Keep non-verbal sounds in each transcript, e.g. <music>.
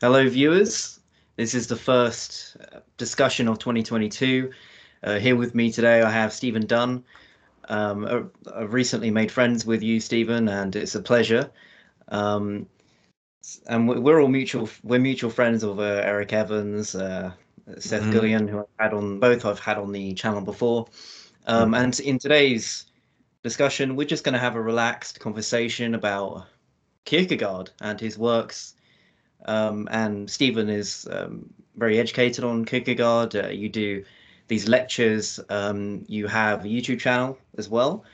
Hello, viewers. This is the first uh, discussion of 2022. Uh, here with me today, I have Stephen Dunn. Um, I- I've recently made friends with you, Stephen, and it's a pleasure. Um, and we- we're all mutual. We're mutual friends of uh, Eric Evans, uh, Seth Mhm. Gillian, who I've had on both. I've had on the channel before. Um, and in today's discussion, we're just going to have a relaxed conversation about Kierkegaard and his works. Um, and Stephen is um, very educated on Kierkegaard. Uh, you do these lectures. Um, you have a YouTube channel as well.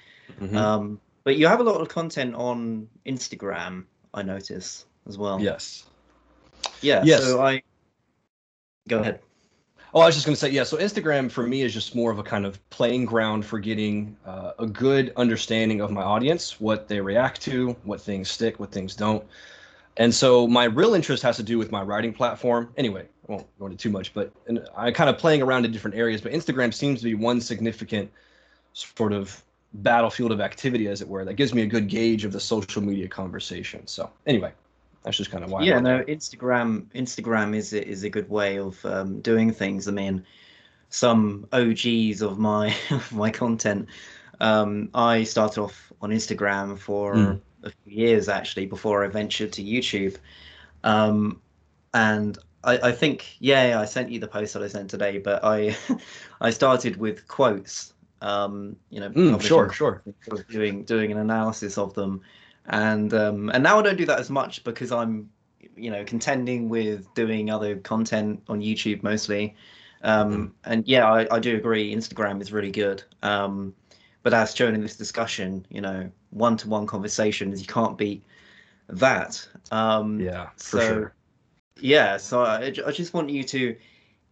Mhm. Um, but you have a lot of content on Instagram, I notice as well. yes. Yeah. Yes. So I go ahead. Oh, I was just going to say, yeah. So Instagram for me is just more of a kind of playing ground for getting uh, a good understanding of my audience, what they react to, what things stick, what things don't. And so my real interest has to do with my writing platform. Anyway, I won't go into too much, but and I kind of playing around in different areas. But Instagram seems to be one significant sort of battlefield of activity, as it were, that gives me a good gauge of the social media conversation. So anyway, that's just kind of why. Yeah no instagram instagram is a- is a good way of um, doing things i mean some og's of my <laughs> of my content um, i started off on instagram for Mm. A few years actually before i ventured to youtube. Um, and I, I think yeah i sent you the post that i sent today but i <laughs> i started with quotes um, you know Mm, sure, sure. doing doing an analysis of them. And um and now i don't do that as much because i'm you know contending with doing other content on youtube mostly. Um and yeah I, I do agree instagram is really good. Um but as shown in this discussion you know one-to-one conversations you can't beat that um Yeah, for so sure. yeah so I, I just want you to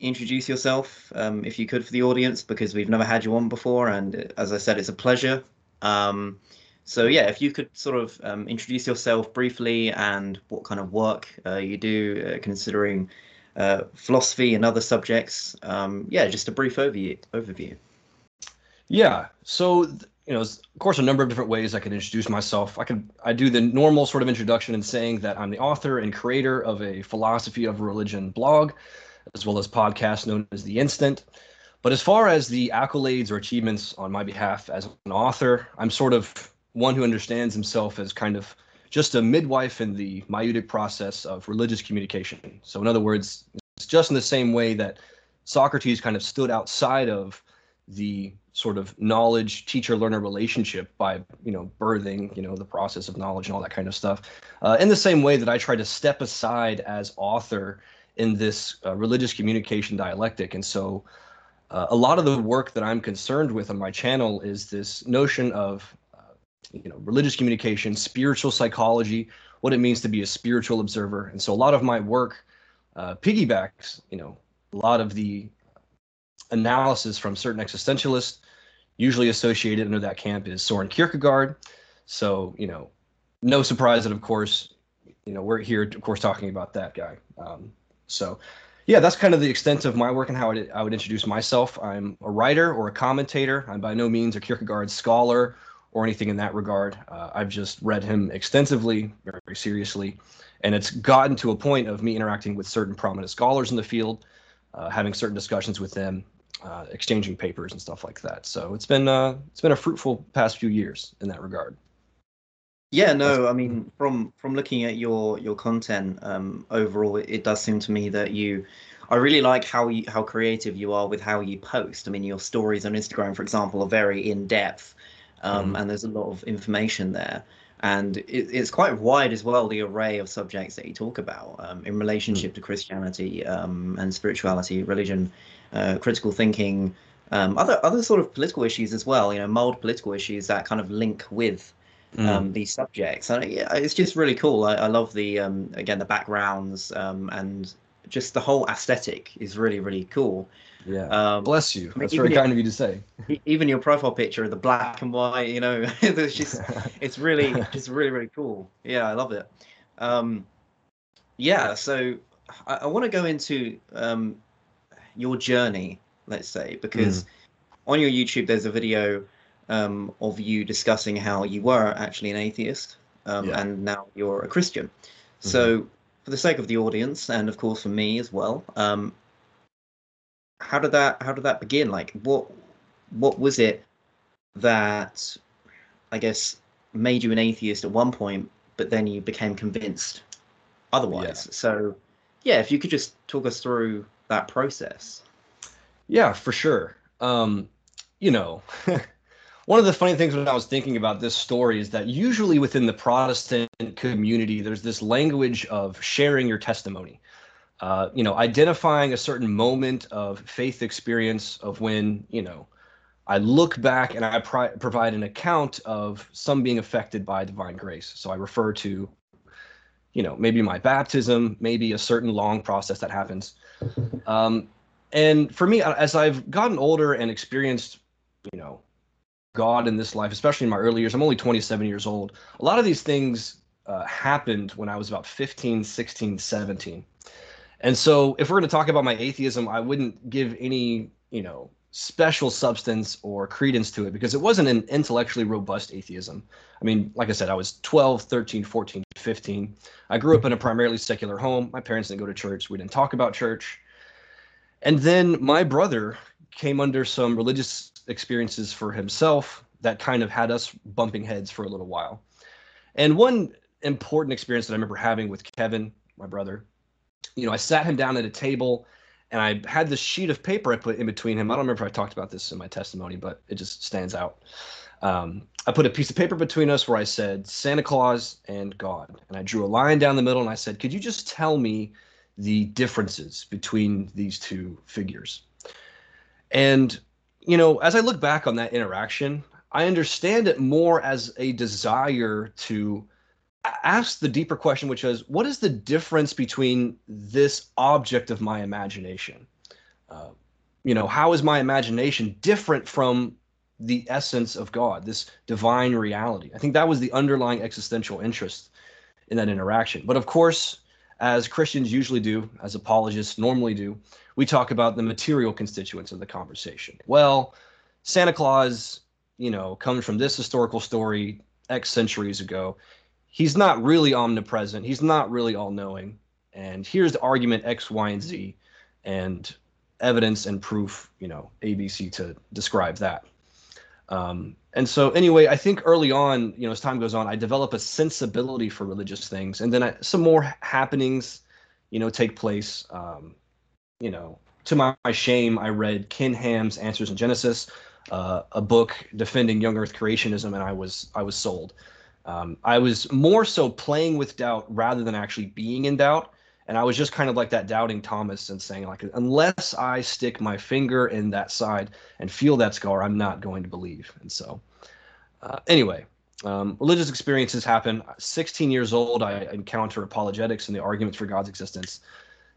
introduce yourself um, if you could for the audience because we've never had you on before and uh, as i said it's a pleasure um, so yeah if you could sort of um, introduce yourself briefly and what kind of work uh, you do uh, considering uh, philosophy and other subjects um, yeah just a brief overview overview Yeah. So, th- you know, of course, a number of different ways I can introduce myself. I can I do the normal sort of introduction in saying that I'm the author and creator of a philosophy of religion blog, as well as podcast known as The Instant. But as far as the accolades or achievements on my behalf as an author, I'm sort of one who understands himself as kind of just a midwife in the maieutic process of religious communication. So, in other words, it's just in the same way that Socrates kind of stood outside of the sort of knowledge teacher learner relationship by you know birthing you know the process of knowledge and all that kind of stuff. Uh, in the same way that i try to step aside as author in this uh, religious communication dialectic. And so uh, a lot of the work that i'm concerned with on my channel is this notion of uh, you know religious communication spiritual psychology what it means to be a spiritual observer. And so a lot of my work uh, piggybacks you know a lot of the analysis from certain existentialists, usually associated under that camp is Soren Kierkegaard. So, you know, no surprise that, of course, you know, we're here, of course, talking about that guy. Um, so, yeah, that's kind of the extent of my work and how I, I would introduce myself. I'm a writer or a commentator. I'm by no means a Kierkegaard scholar or anything in that regard. Uh, I've just read him extensively, very, very seriously, and it's gotten to a point of me interacting with certain prominent scholars in the field, uh, having certain discussions with them, uh, exchanging papers and stuff like that. So it's been uh, it's been a fruitful past few years in that regard. Yeah, no, I mean, from from looking at your your content um, overall, it, it does seem to me that you, I really like how you how creative you are with how you post. I mean, your stories on Instagram, for example, are very in depth, um, Mhm. and there's a lot of information there, and it, it's quite wide as well. The array of subjects that you talk about um, in relationship to Christianity um, and spirituality, religion, uh, critical thinking, um, other other sort of political issues as well. You know, mild political issues that kind of link with Mm. um, these subjects. And yeah, it's just really cool. I, I love the um, again the backgrounds um, and just the whole aesthetic is really really cool. yeah. Um, Bless you. I mean, That's very kind of you to say. even your profile picture, of the black and white, you know, <laughs> it's just <laughs> it's really <laughs> just really really cool. Yeah, I love it. Um, yeah, so I, I want to go into um, your journey, let's say, because on your YouTube there's a video um, of you discussing how you were actually an atheist um, Yeah. and now you're a Christian. So for the sake of the audience and of course for me as well, um, how did that how did that begin? Like, what what was it that I guess made you an atheist at one point, but then you became convinced otherwise? Yeah. So, yeah, if you could just talk us through that process. Yeah, for sure. Um, you know, <laughs> one of the funny things when I was thinking about this story is that usually within the Protestant community, there's this language of sharing your testimony. Uh, you know, identifying a certain moment of faith experience of when, you know, I look back and I provide an account of some being affected by divine grace. So I refer to, you know, maybe my baptism, maybe a certain long process that happens. Um, and for me, as I've gotten older and experienced, you know, God in this life, especially in my early years, I'm only 27 years old. A lot of these things uh, happened when I was about 15, 16, 17. And so if we're going to talk about my atheism, I wouldn't give any, you know, special substance or credence to it because it wasn't an intellectually robust atheism. I mean, like I said, I was 12, 13, 14, 15. I grew up in a primarily secular home. My parents didn't go to church. We didn't talk about church. And then my brother came under some religious experiences for himself that kind of had us bumping heads for a little while. And one important experience that I remember having with Kevin, my brother, you know, I sat him down at a table and I had this sheet of paper I put in between him. I don't remember if I talked about this in my testimony, but it just stands out. Um, I put a piece of paper between us where I said Santa Claus and God, and I drew a line down the middle, and I said, "Could you just tell me the differences between these two figures?" And you know, as I look back on that interaction, I understand it more as a desire to ask the deeper question, which is what is the difference between this object of my imagination? Uh, you know, how is my imagination different from the essence of God, this divine reality? I think that was the underlying existential interest in that interaction. But of course, as Christians usually do, as apologists normally do, we talk about the material constituents of the conversation. Well, Santa Claus, you know, comes from this historical story X centuries ago he's not really omnipresent. He's not really all knowing. And here's the argument X, Y, and Z, and evidence and proof, you know, ABC to describe that. Um, and so, anyway, I think early on, you know, as time goes on, I develop a sensibility for religious things, and then I, some more happenings, you know, take place. Um, you know, to my, my, shame, I read Ken Ham's Answers in Genesis, uh, a book defending young Earth creationism, and I was I was sold. Um, I was more so playing with doubt rather than actually being in doubt. And I was just kind of like that doubting Thomas and saying, like, unless I stick my finger in that side and feel that scar, I'm not going to believe. And so, uh, anyway, um, religious experiences happen. 16 years old, I encounter apologetics and the arguments for God's existence.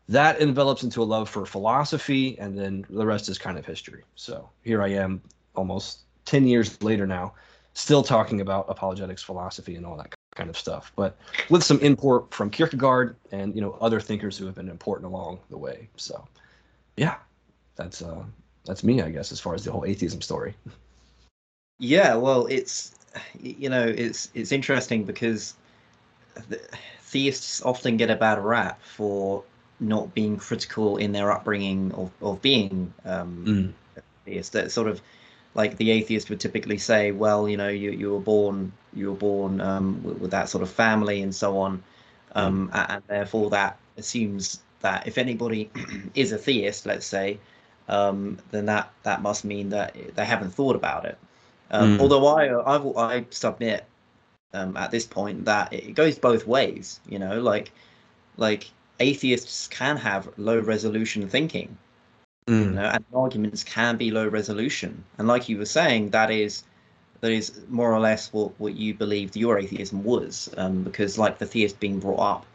That envelops into a love for philosophy, and then the rest is kind of history. So here I am, almost 10 years later now, still talking about apologetics philosophy and all that kind of stuff, but with some import from Kierkegaard and you know other thinkers who have been important along the way. So, yeah, that's uh, that's me, I guess, as far as the whole atheism story. Yeah, well, it's you know it's it's interesting because theists often get a bad rap for not being critical in their upbringing of of being um, mm. theists. That sort of like the atheist would typically say, well, you know, you you were born you were born um, with, with, that sort of family and so on, um, mm. and therefore that assumes that if anybody <clears throat> is a theist, let's say, um, then that that must mean that they haven't thought about it. Um, mm. Although I I, I submit um, at this point that it goes both ways. You know, like like atheists can have low resolution thinking Mm. You know, and arguments can be low resolution. And like you were saying, that is that is more or less what, what you believed your atheism was. Um, because like the theist being brought up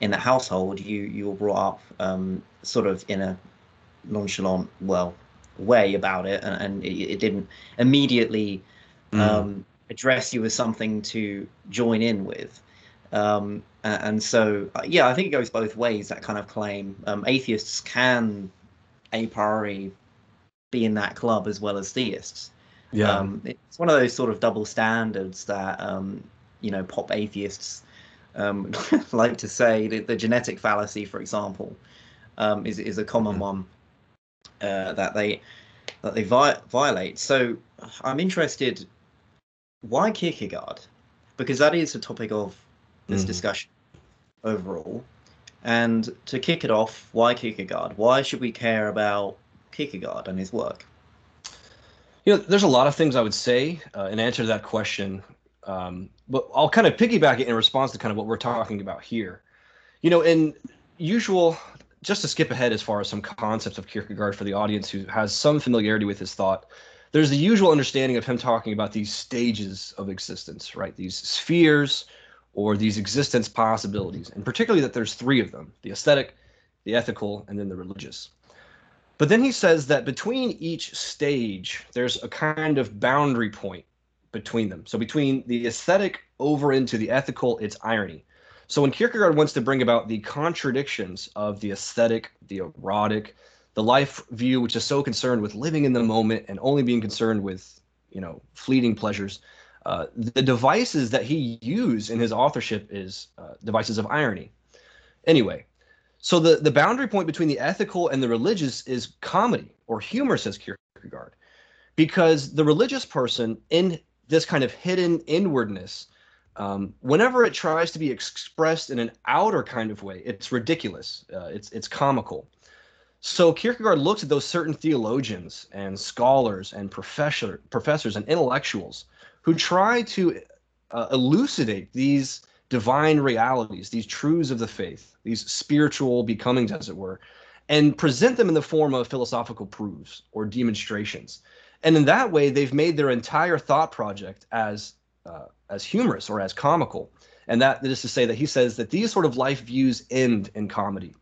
in the household, you you were brought up um, sort of in a nonchalant, well, way about it, and, and it, it, didn't immediately mm. um, address you as something to join in with. Um, and, and, so, uh, yeah, I think it goes both ways. That kind of claim. Um, atheists can a priori be in that club as well as theists. Yeah, um, it's one of those sort of double standards that um, you know pop atheists um, <laughs> like to say the, the genetic fallacy, for example, um, is is a common mm-hmm. one uh, that they that they vi- violate. So I'm interested. Why Kierkegaard? Because that is a topic of this mm. discussion overall. And to kick it off, why Kierkegaard? Why should we care about Kierkegaard and his work? You know, there's a lot of things I would say uh, in answer to that question, um, but I'll kind of piggyback it in response to kind of what we're talking about here. You know, in usual, just to skip ahead as far as some concepts of Kierkegaard for the audience who has some familiarity with his thought, there's the usual understanding of him talking about these stages of existence, right? These spheres or these existence possibilities, and particularly that there's three of them the aesthetic, the ethical, and then the religious. But then he says that between each stage, there's a kind of boundary point between them. So between the aesthetic over into the ethical, it's irony. So when Kierkegaard wants to bring about the contradictions of the aesthetic, the erotic, the life view, which is so concerned with living in the moment and only being concerned with, you know, fleeting pleasures, uh, the devices that he used in his authorship is uh, devices of irony. Anyway, so the, the boundary point between the ethical and the religious is comedy or humor, says Kierkegaard, because the religious person in this kind of hidden inwardness, um, whenever it tries to be expressed in an outer kind of way, it's ridiculous. Uh, it's it's comical. So Kierkegaard looks at those certain theologians and scholars and professor professors and intellectuals who try to uh, elucidate these divine realities, these truths of the faith, these spiritual becomings, as it were, and present them in the form of philosophical proofs or demonstrations. And in that way, they've made their entire thought project as uh, as humorous or as comical. And that is to say that he says that these sort of life views end in comedy.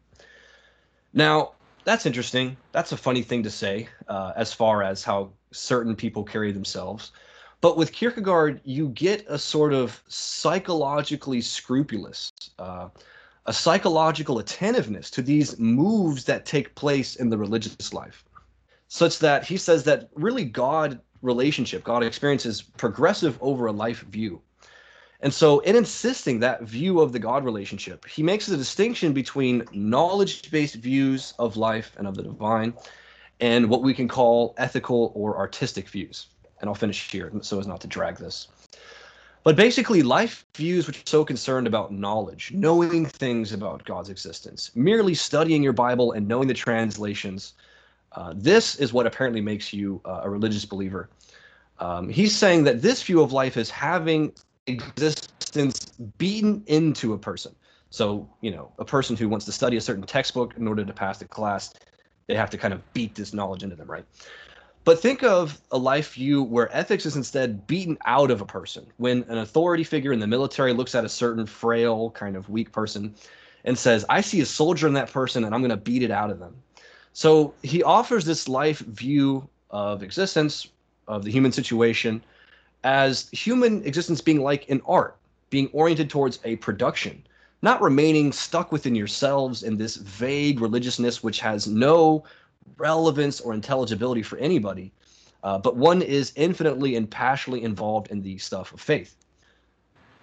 Now, that's interesting. That's a funny thing to say uh, as far as how certain people carry themselves. But with Kierkegaard, you get a sort of psychologically scrupulous, uh, a psychological attentiveness to these moves that take place in the religious life, such that he says that really God relationship, God experience is progressive over a life view. And so, in insisting that view of the God relationship, he makes a distinction between knowledge based views of life and of the divine and what we can call ethical or artistic views and I'll finish here so as not to drag this. But basically, life views which are so concerned about knowledge, knowing things about God's existence, merely studying your Bible and knowing the translations. Uh, this is what apparently makes you uh, a religious believer. Um, he's saying that this view of life is having existence beaten into a person. So, you know, a person who wants to study a certain textbook in order to pass the class, they have to kind of beat this knowledge into them, right? But think of a life view where ethics is instead beaten out of a person. When an authority figure in the military looks at a certain frail, kind of weak person and says, I see a soldier in that person and I'm going to beat it out of them. So he offers this life view of existence, of the human situation, as human existence being like an art, being oriented towards a production, not remaining stuck within yourselves in this vague religiousness which has no relevance or intelligibility for anybody, uh, but one is infinitely and passionately involved in the stuff of faith.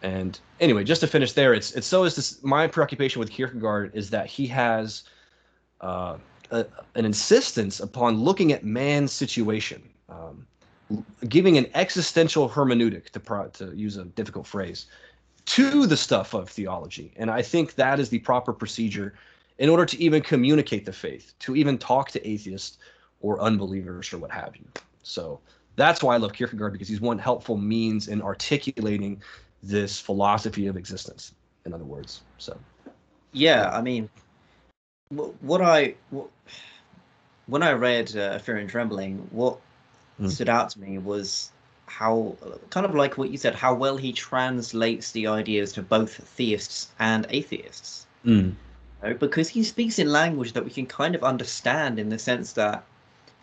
And anyway, just to finish there, it's it's so is this my preoccupation with Kierkegaard is that he has uh, a, an insistence upon looking at man's situation, um, giving an existential hermeneutic to pro, to use a difficult phrase to the stuff of theology, and I think that is the proper procedure in order to even communicate the faith, to even talk to atheists or unbelievers or what have you. So that's why I love Kierkegaard because he's one helpful means in articulating this philosophy of existence. In other words, so. Yeah, I mean, what I when I read uh, Fear and Trembling, what mm. stood out to me was how kind of like what you said, how well he translates the ideas to both theists and atheists. Mm know, because he speaks in language that we can kind of understand in the sense that,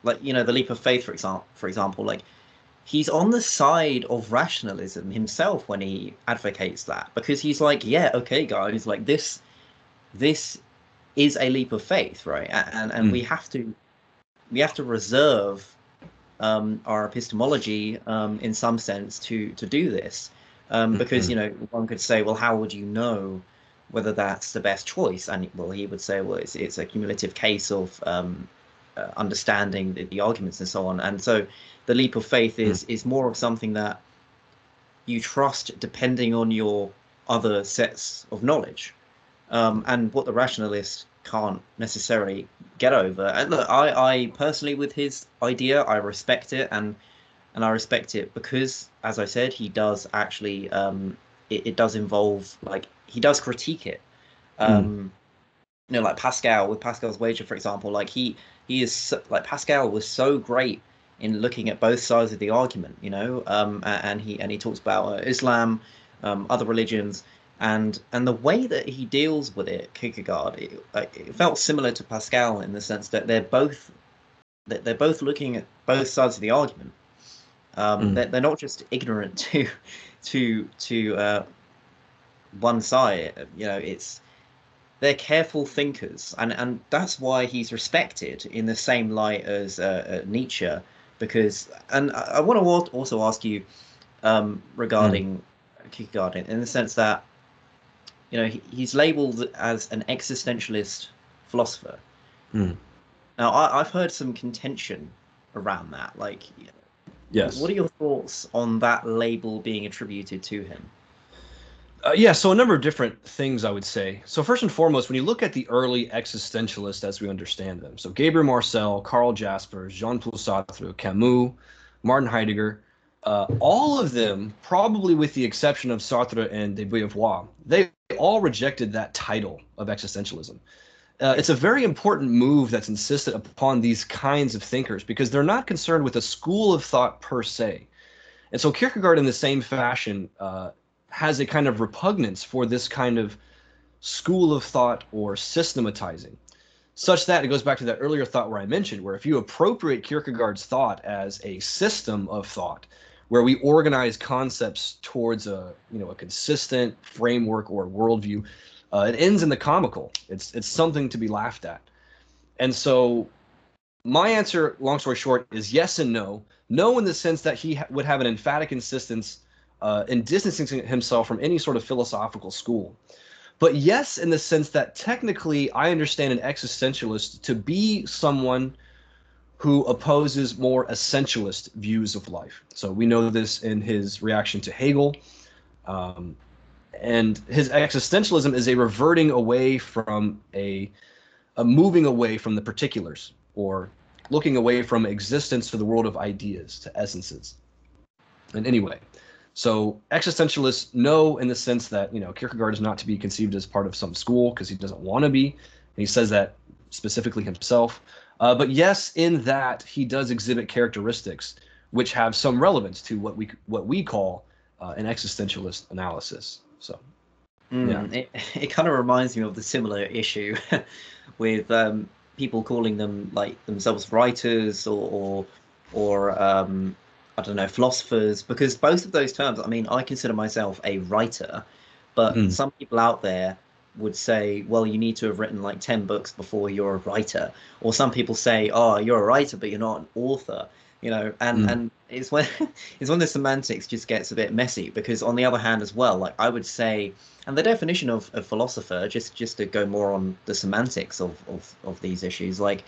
like you know, the leap of faith, for example, for example, like he's on the side of rationalism himself when he advocates that because he's like, yeah, okay, guys, like this, this is a leap of faith, right? And and mm. we have to, we have to reserve um, our epistemology um, in some sense to to do this. um, because Mhm. you know one could say, well, how would you know whether that's the best choice? And well, he would say, well, it's it's a cumulative case of um, uh, understanding the, the arguments and so on. And so the leap of faith is is more of something that you trust depending on your other sets of knowledge, um, and what the rationalist can't necessarily get over. And look, I, I personally, with his idea, I respect it, and and I respect it because, as I said, he does actually, um, it, it does involve like he does critique it. Um, You know, like Pascal with Pascal's wager, for example, like he he is so, like Pascal was so great in looking at both sides of the argument, you know, um, and he and he talks about uh, Islam, um, other religions, and and the way that he deals with it, Kierkegaard, it, it felt similar to Pascal in the sense that they're both that they're both looking at both sides of the argument. Um, Mm. they're, they're not just ignorant <laughs> to to to uh, one side. You know, it's they're careful thinkers, and and that's why he's respected in the same light as uh, uh, Nietzsche. Because, and I, I want to also ask you um, regarding Kierkegaard in, in the sense that you know he, he's labeled as an existentialist philosopher. Mm. Now, I, I've heard some contention around that. Like, Yes. what are your thoughts on that label being attributed to him? Uh, yeah, so a number of different things I would say. So first and foremost, when you look at the early existentialists as we understand them, so Gabriel Marcel, Karl Jaspers, Jean-Paul Sartre, Camus, Martin Heidegger, uh, all of them, probably with the exception of Sartre and de Beauvoir, they all rejected that title of existentialism. Uh, it's a very important move that's insisted upon these kinds of thinkers because they're not concerned with a school of thought per se. And so Kierkegaard, in the same fashion, uh, has a kind of repugnance for this kind of school of thought or systematizing, such that it goes back to that earlier thought where I mentioned, where if you appropriate Kierkegaard's thought as a system of thought, where we organize concepts towards a you know a consistent framework or worldview, uh, it ends in the comical. It's it's something to be laughed at, and so my answer, long story short, is yes and no. No, in the sense that he ha- would have an emphatic insistence uh, in distancing himself from any sort of philosophical school. But yes, in the sense that technically I understand an existentialist to be someone who opposes more essentialist views of life. So we know this in his reaction to Hegel. Um, and his existentialism is a reverting away from a, a moving away from the particulars or looking away from existence to the world of ideas, to essences. And anyway, so existentialists know in the sense that you know Kierkegaard is not to be conceived as part of some school because he doesn't want to be. And he says that specifically himself. Uh, but yes, in that he does exhibit characteristics which have some relevance to what we what we call uh, an existentialist analysis. So Mm, It it kind of reminds me of the similar issue <laughs> with um, people calling them like themselves writers or or, or um, I don't know philosophers because both of those terms. I mean, I consider myself a writer, but Mm. some people out there would say, well, you need to have written like ten books before you're a writer, or some people say, oh, you're a writer, but you're not an author. You know, and Mm. and it's when <laughs> it's when the semantics just gets a bit messy because on the other hand as well, like I would say and the definition of a philosopher, just just to go more on the semantics of, of, of these issues, like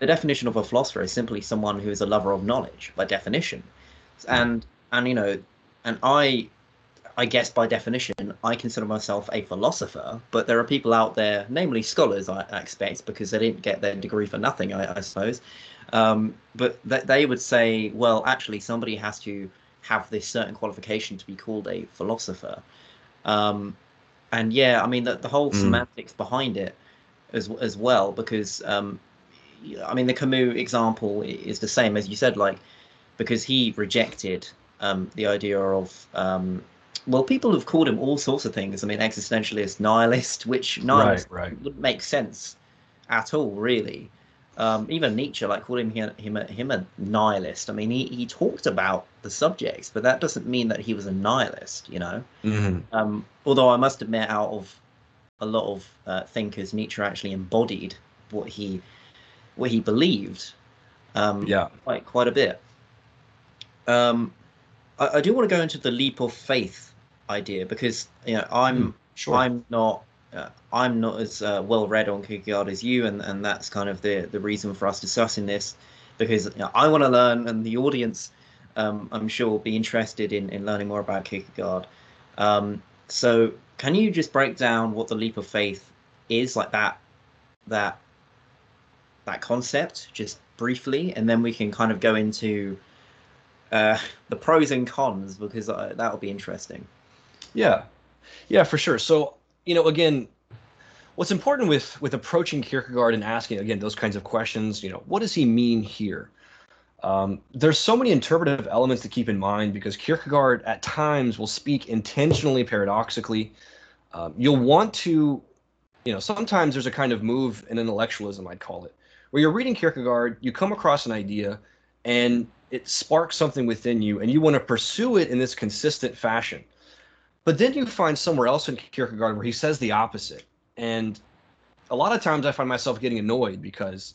the definition of a philosopher is simply someone who is a lover of knowledge by definition. And and you know, and I I guess by definition I consider myself a philosopher, but there are people out there, namely scholars I, I expect, because they didn't get their degree for nothing, I, I suppose. Um, but that they would say, well, actually somebody has to have this certain qualification to be called a philosopher. Um, and yeah, I mean the, the whole Mm. semantics behind it as as well, because um, I mean the Camus example is the same as you said, like because he rejected um, the idea of um, well, people have called him all sorts of things. I mean, existentialist, nihilist, which nihilist right. wouldn't make sense at all, really. Um, even Nietzsche, like called him him him a, him a nihilist. I mean, he, he talked about the subjects, but that doesn't mean that he was a nihilist, you know. Mhm. Um, although I must admit, out of a lot of uh, thinkers, Nietzsche actually embodied what he what he believed. Um, Yeah. quite quite a bit. Um, I, I, do want to go into the leap of faith idea because you know I'm mm, sure. I'm not uh, I'm not as uh, well read on Kierkegaard as you, and, and that's kind of the the reason for us discussing this because you know, I want to learn, and the audience um, I'm sure will be interested in in learning more about Kierkegaard. Um, so can you just break down what the leap of faith is, like that that that concept, just briefly, and then we can kind of go into uh, <laughs> the pros and cons because uh, that'll be interesting. Yeah, yeah, for sure. So you know, again, what's important with with approaching Kierkegaard and asking again those kinds of questions, you know, what does he mean here? Um, there's so many interpretive elements to keep in mind because Kierkegaard at times will speak intentionally paradoxically. Um, you'll want to, you know, sometimes there's a kind of move in intellectualism, I'd call it, where you're reading Kierkegaard, you come across an idea, and it sparks something within you, and you want to pursue it in this consistent fashion. But then you find somewhere else in Kierkegaard where he says the opposite. And a lot of times I find myself getting annoyed because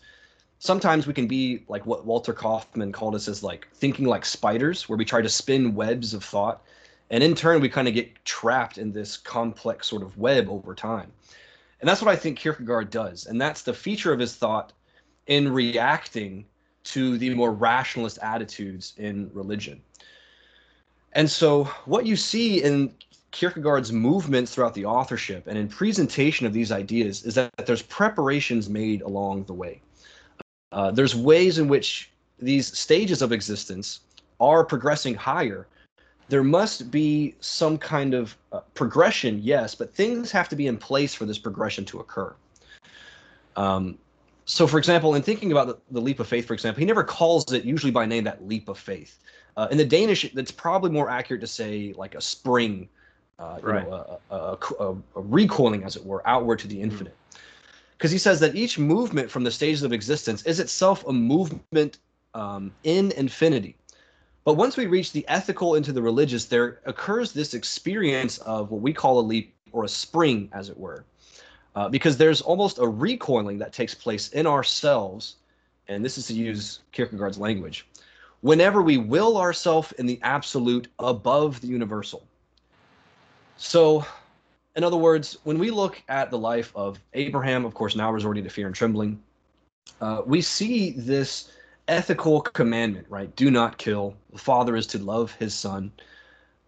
sometimes we can be like what Walter Kaufmann called us as like thinking like spiders, where we try to spin webs of thought. And in turn, we kind of get trapped in this complex sort of web over time. And that's what I think Kierkegaard does. And that's the feature of his thought in reacting to the more rationalist attitudes in religion. And so, what you see in Kierkegaard's movements throughout the authorship and in presentation of these ideas is that there's preparations made along the way. Uh, there's ways in which these stages of existence are progressing higher. There must be some kind of uh, progression, yes, but things have to be in place for this progression to occur. Um, so, for example, in thinking about the, the, leap of faith, for example, he never calls it usually by name that leap of faith. Uh, in the Danish, it's probably more accurate to say like a spring uh, right. you know, a, a, a, a, recoiling, as it were, outward to the mm-hmm. infinite. Because he says that each movement from the stages of existence is itself a movement um, in infinity. But once we reach the ethical into the religious, there occurs this experience of what we call a leap or a spring, as it were. Uh, because there's almost a recoiling that takes place in ourselves, and this is to use Kierkegaard's language, whenever we will ourselves in the absolute above the universal. So, in other words, when we look at the life of Abraham, of course, now resorting to fear and trembling, uh, we see this ethical commandment, right? Do not kill. The father is to love his son.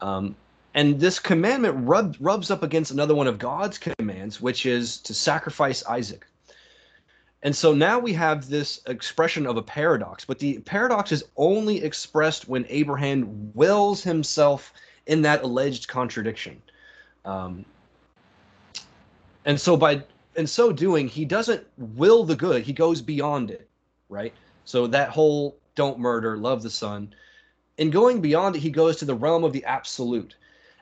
Um, and this commandment rub, rubs up against another one of God's commands, which is to sacrifice Isaac. And so now we have this expression of a paradox, but the paradox is only expressed when Abraham wills himself in that alleged contradiction. Um, and so by in so doing, he doesn't will the good; he goes beyond it, right? So that whole "don't murder, love the son," in going beyond it, he goes to the realm of the absolute.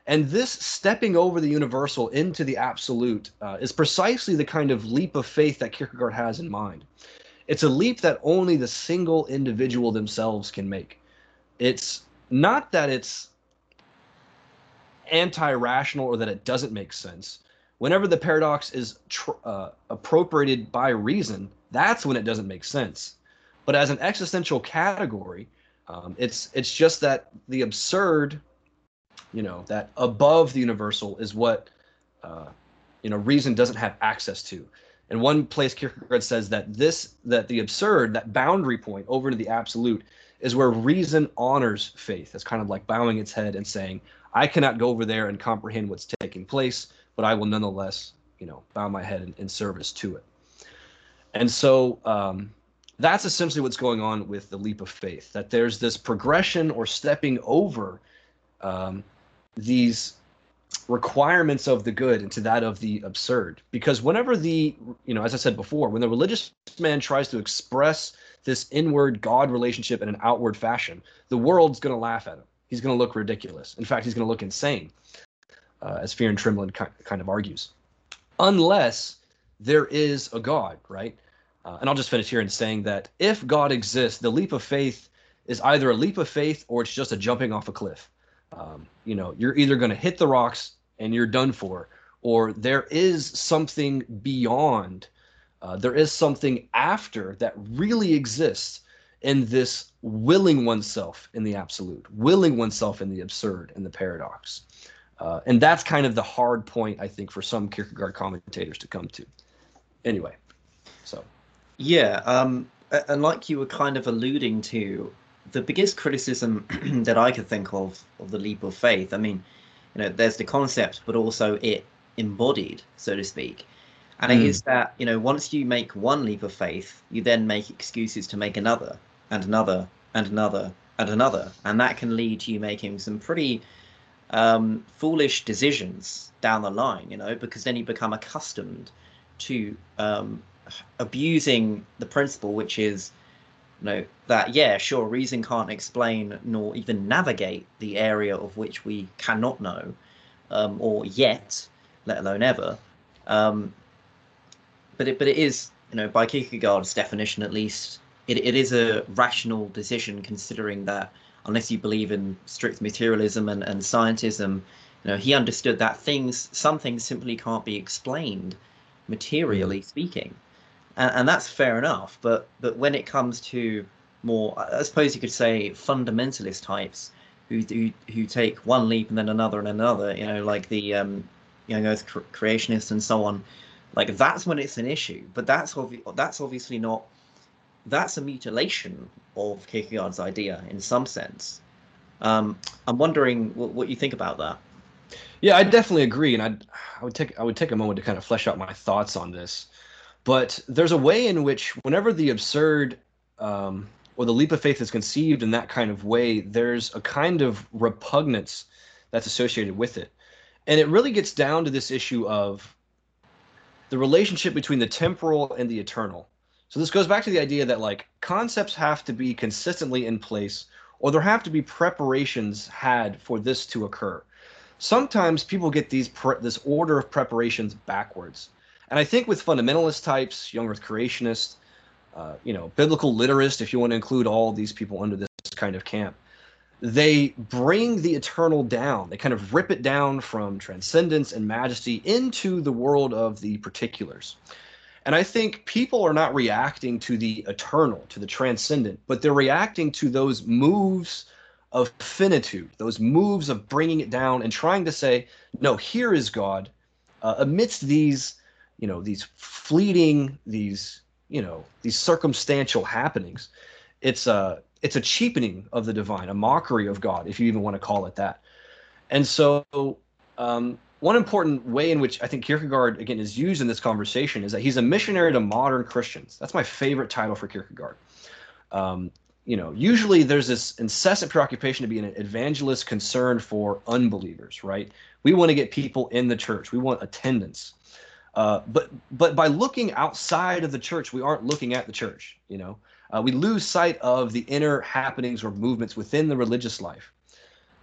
And this stepping over the universal into the absolute uh, is precisely the kind of leap of faith that Kierkegaard has in mind. It's a leap that only the single individual themselves can make. It's not that it's anti-rational or that it doesn't make sense. Whenever the paradox is tr- uh, appropriated by reason, that's when it doesn't make sense. But as an existential category, um, it's it's just that the absurd, you know, that above the universal is what uh, you know reason doesn't have access to. And one place Kierkegaard says that this that the absurd, that boundary point over to the absolute, is where reason honors faith. It's kind of like bowing its head and saying, I cannot go over there and comprehend what's taking place, but I will nonetheless, you know, bow my head in, in service to it. And so um, that's essentially what's going on with the leap of faith. That there's this progression or stepping over um, these requirements of the good into that of the absurd. Because whenever the, you know, as I said before, when the religious man tries to express this inward God relationship in an outward fashion, the world's going to laugh at him he's going to look ridiculous. In fact, he's going to look insane, uh, as Fear and Trembling kind of argues. Unless there is a God, right? Uh, and I'll just finish here in saying that if God exists, the leap of faith is either a leap of faith or it's just a jumping off a cliff. Um, you know, you're either going to hit the rocks and you're done for, or there is something beyond. Uh, there is something after that really exists in this willing oneself in the absolute, willing oneself in the absurd and the paradox. Uh, and that's kind of the hard point, I think, for some Kierkegaard commentators to come to. Anyway, so. Yeah, um, and like you were kind of alluding to, the biggest criticism <clears throat> that I could think of of the leap of faith, I mean, you know, there's the concept, but also it embodied, so to speak. And mm. it is that, you know, once you make one leap of faith, you then make excuses to make another and another and another and another. And that can lead to you making some pretty um, foolish decisions down the line, you know, because then you become accustomed to um, abusing the principle, which is, you know, that, yeah, sure, reason can't explain nor even navigate the area of which we cannot know um, or yet, let alone ever. Um, but it but it is you know by Kierkegaard's definition at least it, it is a rational decision considering that unless you believe in strict materialism and, and scientism you know he understood that things some things simply can't be explained materially mm. speaking and, and that's fair enough but but when it comes to more I suppose you could say fundamentalist types who who, who take one leap and then another and another you know like the um, young earth creationists and so on like that's when it's an issue. But that's obvi- that's obviously not. That's a mutilation of Kierkegaard's idea in some sense. Um, I'm wondering what, what you think about that. Yeah, I definitely agree, and I I would take I would take a moment to kind of flesh out my thoughts on this. But there's a way in which, whenever the absurd um, or the leap of faith is conceived in that kind of way, there's a kind of repugnance that's associated with it, and it really gets down to this issue of the relationship between the temporal and the eternal. So this goes back to the idea that like concepts have to be consistently in place or there have to be preparations had for this to occur. Sometimes people get these this order of preparations backwards. And I think with fundamentalist types, young earth creationists, uh, you know, biblical literist, if you want to include all these people under this kind of camp, they bring the eternal down. They kind of rip it down from transcendence and majesty into the world of the particulars. And I think people are not reacting to the eternal, to the transcendent, but they're reacting to those moves of finitude, those moves of bringing it down and trying to say, no, here is God uh, amidst these, you know, these fleeting, these, you know, these circumstantial happenings. It's a it's a cheapening of the divine, a mockery of God, if you even want to call it that. And so, um, one important way in which I think Kierkegaard again is used in this conversation is that he's a missionary to modern Christians. That's my favorite title for Kierkegaard. Um, you know, usually there's this incessant preoccupation to be an evangelist concerned for unbelievers, right? We want to get people in the church. We want attendance. Uh, but but by looking outside of the church, we aren't looking at the church. You know, uh, we lose sight of the inner happenings or movements within the religious life,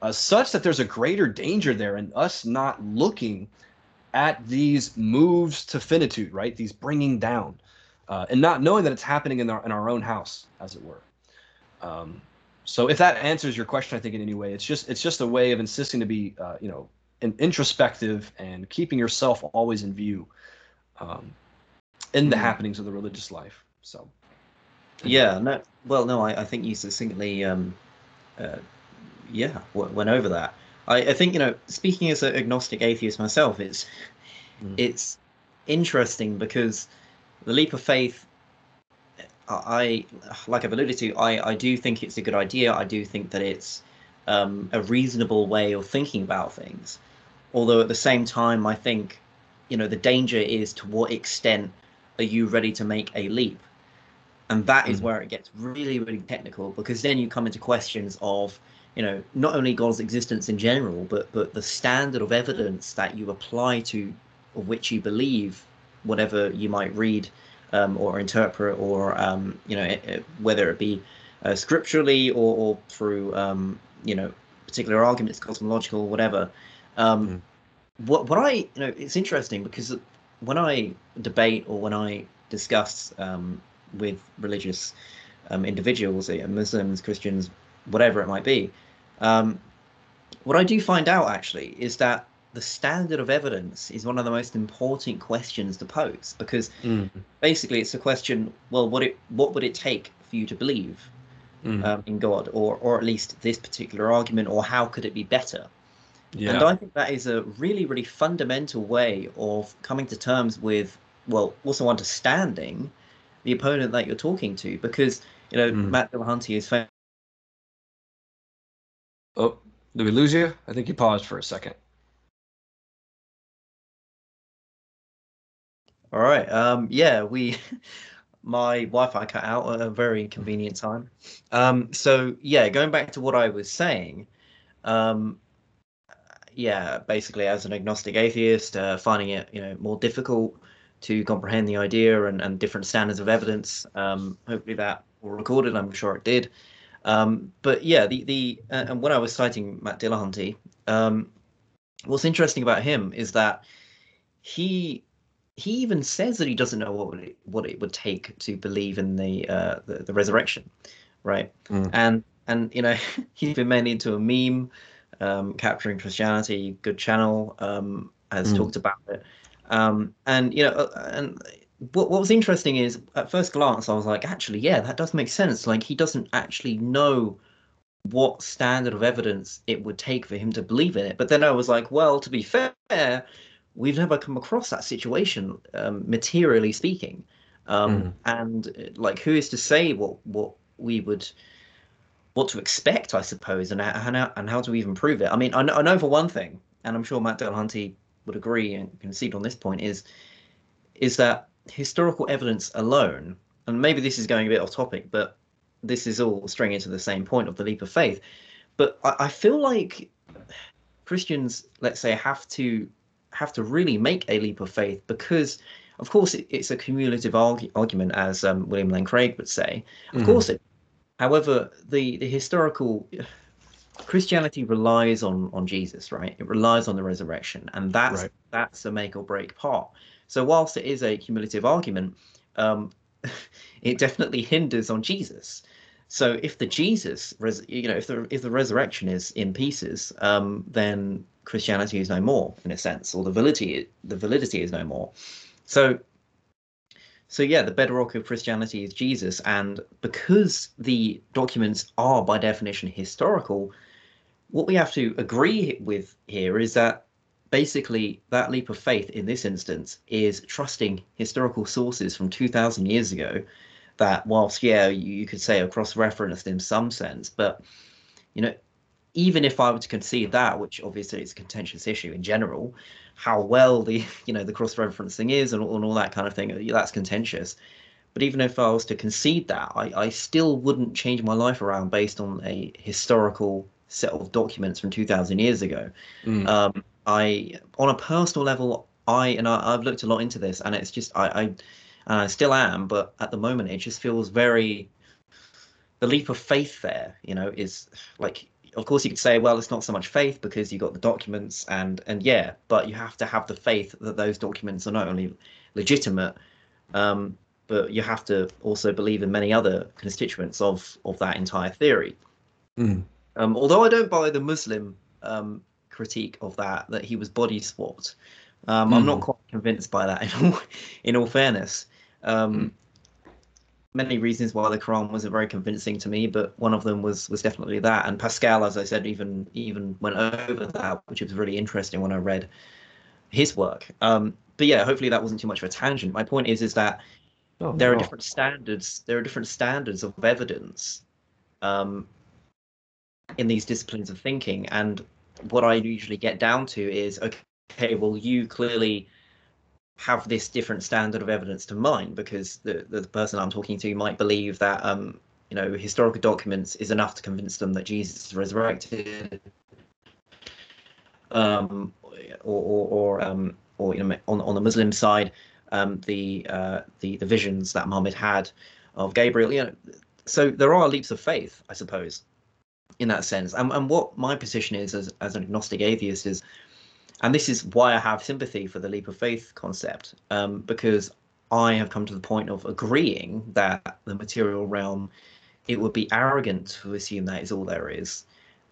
uh, such that there's a greater danger there in us not looking at these moves to finitude, right? These bringing down, uh, and not knowing that it's happening in our in our own house, as it were. Um, so, if that answers your question, I think in any way, it's just it's just a way of insisting to be, uh, you know, introspective and keeping yourself always in view um, in the mm. happenings of the religious life. So. Yeah, no. Well, no, I, I think you succinctly, um, uh, yeah, w- went over that. I, I think you know, speaking as an agnostic atheist myself, it's mm. it's interesting because the leap of faith. I, like I've alluded to, I, I do think it's a good idea. I do think that it's um, a reasonable way of thinking about things. Although at the same time, I think, you know, the danger is to what extent are you ready to make a leap? and that is mm. where it gets really really technical because then you come into questions of you know not only god's existence in general but but the standard of evidence that you apply to of which you believe whatever you might read um, or interpret or um, you know it, it, whether it be uh, scripturally or, or through um, you know particular arguments cosmological whatever mm. What what i you know it's interesting because when i debate or when i discuss um, with religious um, individuals, Muslims, Christians, whatever it might be. Um, what I do find out actually is that the standard of evidence is one of the most important questions to pose because mm. basically it's a question well what it what would it take for you to believe mm. um, in God, or or at least this particular argument, or how could it be better? Yeah. And I think that is a really, really fundamental way of coming to terms with, well, also understanding the opponent that you're talking to, because you know mm. Matt Dillahunty is. Famous. Oh, did we lose you? I think you paused for a second. All right. Um, yeah, we <laughs> my Wi-Fi cut out at a very inconvenient time. Um, so yeah, going back to what I was saying, um, yeah, basically as an agnostic atheist, uh, finding it you know more difficult to comprehend the idea and, and different standards of evidence. Um, hopefully that will record it. I'm sure it did. Um, but yeah, the the uh, and when I was citing Matt Dillahunty, um, what's interesting about him is that he he even says that he doesn't know what it, what it would take to believe in the uh, the, the, resurrection, right? Mm. And and you know <laughs> he's been made into a meme, um, capturing Christianity. Good channel um, has mm. talked about it, um, and you know uh, and what what was interesting is at first glance I was like, actually, yeah, that does make sense. Like he doesn't actually know what standard of evidence it would take for him to believe in it. But then I was like, well, to be fair we've never come across that situation, um, materially speaking. Um, mm. And like, who is to say what what we would what to expect, I suppose, and how, and how to even prove it? I mean, I know, I know for one thing, and I'm sure Matt Dillahunty would agree and concede on this point is is that historical evidence alone, and maybe this is going a bit off topic, but this is all stringing into the same point of the leap of faith. But I, I feel like Christians, let's say, have to have to really make a leap of faith because of course it, it's a cumulative argu- argument as um, william lane craig would say of mm. course it however the the historical christianity relies on on jesus right it relies on the resurrection and that's right. that's a make or break part so whilst it is a cumulative argument um, <laughs> it definitely hinders on jesus so if the Jesus, you know, if the if the resurrection is in pieces, um, then Christianity is no more in a sense, or the validity the validity is no more. So so yeah, the bedrock of Christianity is Jesus, and because the documents are by definition historical, what we have to agree with here is that basically that leap of faith in this instance is trusting historical sources from 2000 years ago that whilst yeah you, could say are cross-referenced in some sense but you know even if i were to concede that which obviously is a contentious issue in general how well the <laughs> you know the cross-referencing is and, and all that kind of thing. That's contentious. But even if i was to concede that I, I still wouldn't change my life around based on a historical set of documents from 2000 years ago. Mm. um, i on a personal level i and I, have looked a lot into this and it's just i, I and I still am, but at the moment it just feels very the leap of faith there, you know, is like of course you could say, well, it's not so much faith because you got the documents and and yeah, but you have to have the faith that those documents are not only legitimate, um, but you have to also believe in many other constituents of of that entire theory. Mm. Um, although I don't buy the Muslim um, critique of that that he was body swapped, um, mm. I'm not hmm. quite convinced by that. <laughs> In all, in all fairness, um, mm. Many reasons why the Quran wasn't very convincing to me, but one of them was was definitely that. And Pascal, as I said, even even went over that, which was really interesting when I read his work. Um, but yeah, hopefully that wasn't too much of a tangent. My point is is that oh, there are different standards. There are different standards of evidence um, in these disciplines of thinking, and what I usually get down to is okay, well, you clearly have this different standard of evidence to mine because the, the person I'm talking to might believe that um, you know historical documents is enough to convince them that Jesus is resurrected, um, or or, or, um, or you know on on the Muslim side, um, the uh, the the visions that Muhammad had of Gabriel. You know, so there are leaps of faith, I suppose, in that sense. And and what my position is as as an agnostic atheist is and this is why I have sympathy for the leap of faith concept, um, because I have come to the point of agreeing that the material realm, it would be arrogant to assume that is all there is,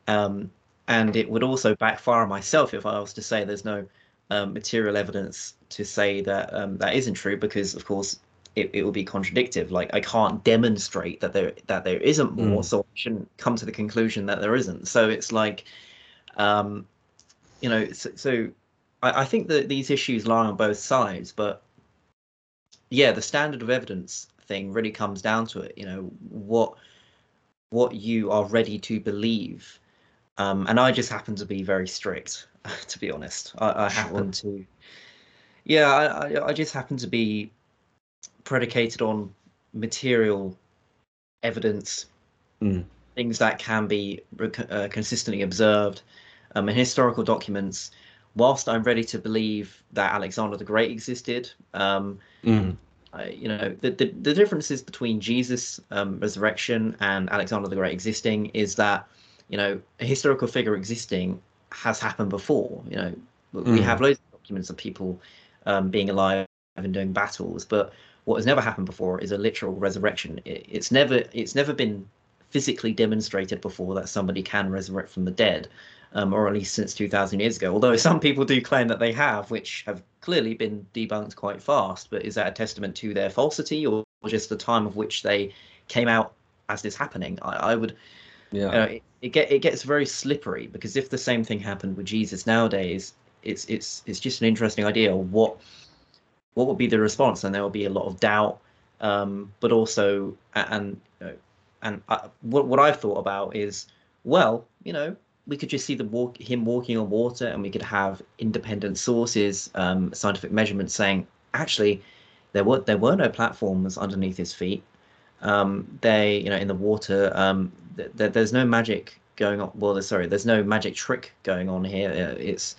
um, and it would also backfire on myself if I was to say there's no um, material evidence to say that um, that isn't true, because of course it, it will be contradictive. Like I can't demonstrate that there that there isn't more, Mm. so I shouldn't come to the conclusion that there isn't. So it's like, um, you know, so, so I, I think that these issues lie on both sides, but yeah, the standard of evidence thing really comes down to it. You know, what what you are ready to believe, um, and I just happen to be very strict, <laughs> to be honest. I, I happen to, yeah, I, I, I just happen to be predicated on material evidence, Mm. things that can be uh, consistently observed, um, in historical documents. Whilst I'm ready to believe that Alexander the Great existed, um, Mm. I, you know the, the the differences between Jesus um, resurrection and Alexander the Great existing is that you know a historical figure existing has happened before. You know we Mm. have loads of documents of people um, being alive and doing battles, but what has never happened before is a literal resurrection. It, it's never it's never been physically demonstrated before that somebody can resurrect from the dead, um, or at least since 2,000 years ago. Although some people do claim that they have, which have clearly been debunked quite fast. But is that a testament to their falsity or just the time of which they came out as this happening? I, I would, Yeah. you know, it, it get it gets very slippery because if the same thing happened with Jesus nowadays, it's it's it's just an interesting idea. What what would be the response? And there will be a lot of doubt, um, but also and you know, and I, what what I've thought about is well, you know, we could just see the walk him walking on water, and we could have independent sources, um, scientific measurements saying actually there were there were no platforms underneath his feet. Um, they you know in the water. Um, th- th- there's no magic going on. Well, sorry, there's no magic trick going on here. Uh, It's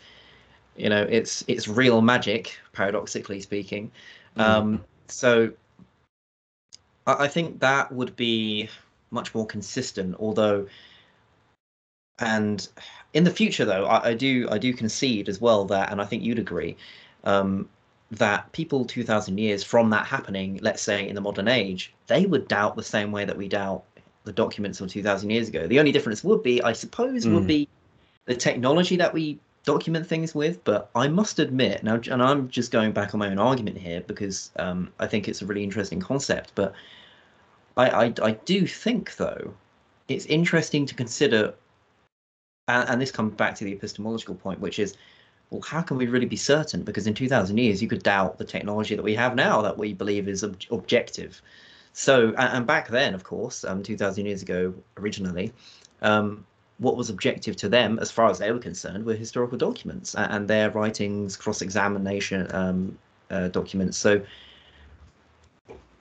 you know it's it's real magic, paradoxically speaking. Um, so I, I think that would be much more consistent. Although, and in the future, though, I, I do I do concede as well that, and I think you'd agree, um, that people two thousand years from that happening, let's say in the modern age, they would doubt the same way that we doubt the documents of two thousand years ago. The only difference would be, I suppose, would Mm. be the technology that we document things with. But I must admit now, and I'm just going back on my own argument here because um, I think it's a really interesting concept. But I, I, I do think though, it's interesting to consider, and, and this comes back to the epistemological point, which is, well, how can we really be certain? Because in 2,000 years, you could doubt the technology that we have now that we believe is ob- objective. So, and, and back then, of course, um, 2,000 years ago, originally, um, what was objective to them, as far as they were concerned, were historical documents and, and their writings, cross-examination um, uh, documents. So,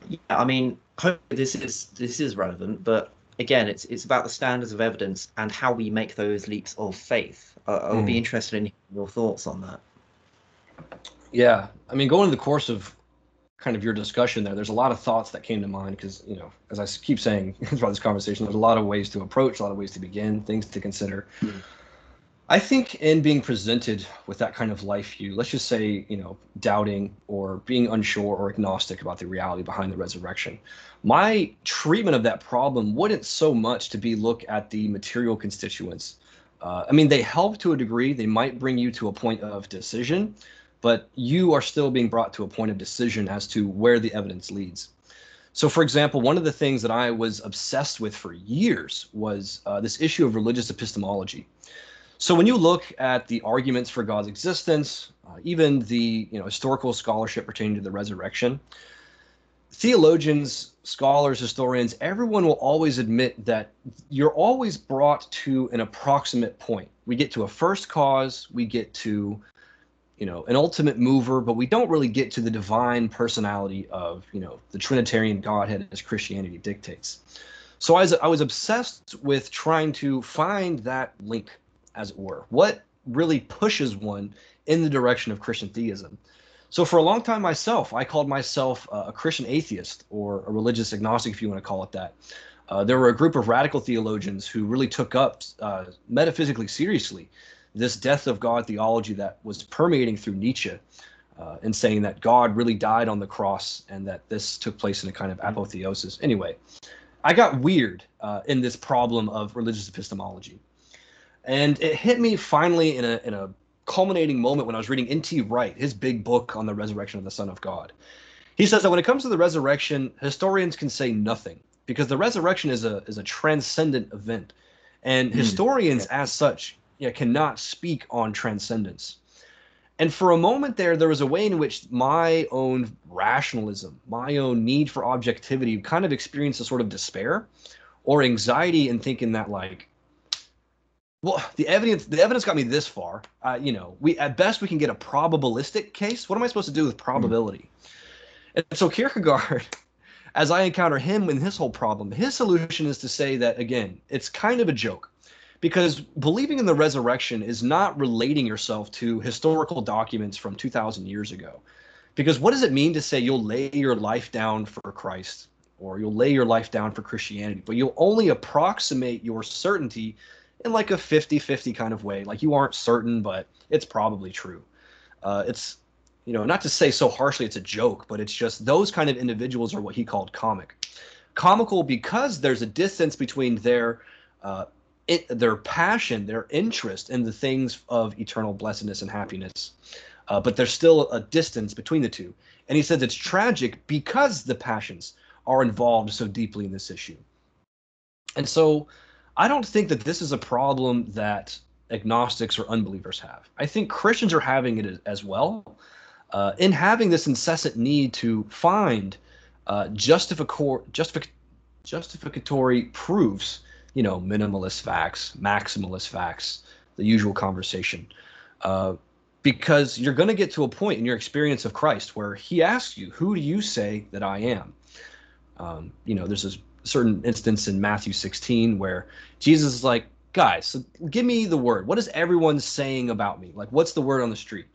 yeah, I mean, hopefully this is this is relevant, but again, it's it's about the standards of evidence and how we make those leaps of faith. I, I would be Mm. interested in your thoughts on that. Yeah, I mean, going to the course of kind of your discussion there, there's a lot of thoughts that came to mind because, you know, as I keep saying <laughs> throughout this conversation, there's a lot of ways to approach, a lot of ways to begin, things to consider. Mm. I think in being presented with that kind of life view, let's just say, you know, doubting or being unsure or agnostic about the reality behind the resurrection, my treatment of that problem wouldn't so much to be look at the material constituents. Uh, I mean, they help to a degree. They might bring you to a point of decision, but you are still being brought to a point of decision as to where the evidence leads. So, for example, one of the things that I was obsessed with for years was uh, this issue of religious epistemology. So, when you look at the arguments for God's existence, uh, even the you know historical scholarship pertaining to the resurrection, theologians, scholars, historians, everyone will always admit that you're always brought to an approximate point. We get to a first cause, we get to you know an ultimate mover but we don't really get to the divine personality of you know the trinitarian godhead as christianity dictates so I was, I was obsessed with trying to find that link as it were what really pushes one in the direction of christian theism so for a long time myself i called myself uh, a christian atheist or a religious agnostic if you want to call it that uh, there were a group of radical theologians who really took up uh, metaphysically seriously this death of God theology that was permeating through Nietzsche uh, and saying that God really died on the cross and that this took place in a kind of apotheosis. Anyway, I got weird uh, in this problem of religious epistemology. And it hit me finally in a, in a culminating moment when I was reading N.T. Wright, his big book on the resurrection of the Son of God. He says that when it comes to the resurrection, historians can say nothing because the resurrection is a is a transcendent event, and mm. historians, as such, yeah, cannot speak on transcendence. And for a moment there, there was a way in which my own rationalism, my own need for objectivity, kind of experienced a sort of despair or anxiety in thinking that like well the evidence the evidence got me this far. Uh, you know we at best we can get a probabilistic case. What am i supposed to do with probability? Mm. and so kierkegaard <laughs> as i encounter him in his whole problem his solution is to say that again it's kind of a joke. Because believing in the resurrection is not relating yourself to historical documents from 2000 years ago. Because what does it mean to say you'll lay your life down for christ or you'll lay your life down for christianity but you'll only approximate your certainty in like a 50-50 kind of way. Like you aren't certain but it's probably true. Uh, it's you know not to say so harshly it's a joke but it's just those kind of individuals are what he called comic. Comical because there's a distance between their uh, it, their passion their interest in the things of eternal blessedness and happiness uh, but there's still a distance between the two. And he says it's tragic because the passions are involved so deeply in this issue. And so I don't think that this is a problem that agnostics or unbelievers have. I think Christians are having it as well. Uh, in having this incessant need to find uh, justific- justific- justificatory proofs, you know, minimalist facts, maximalist facts, the usual conversation. Uh, because you're going to get to a point in your experience of Christ where he asks you, Who do you say that I am? Um, you know, there's this certain instance in Matthew 16 where Jesus is like, guys, so give me the word. What is everyone saying about me? Like, what's the word on the street?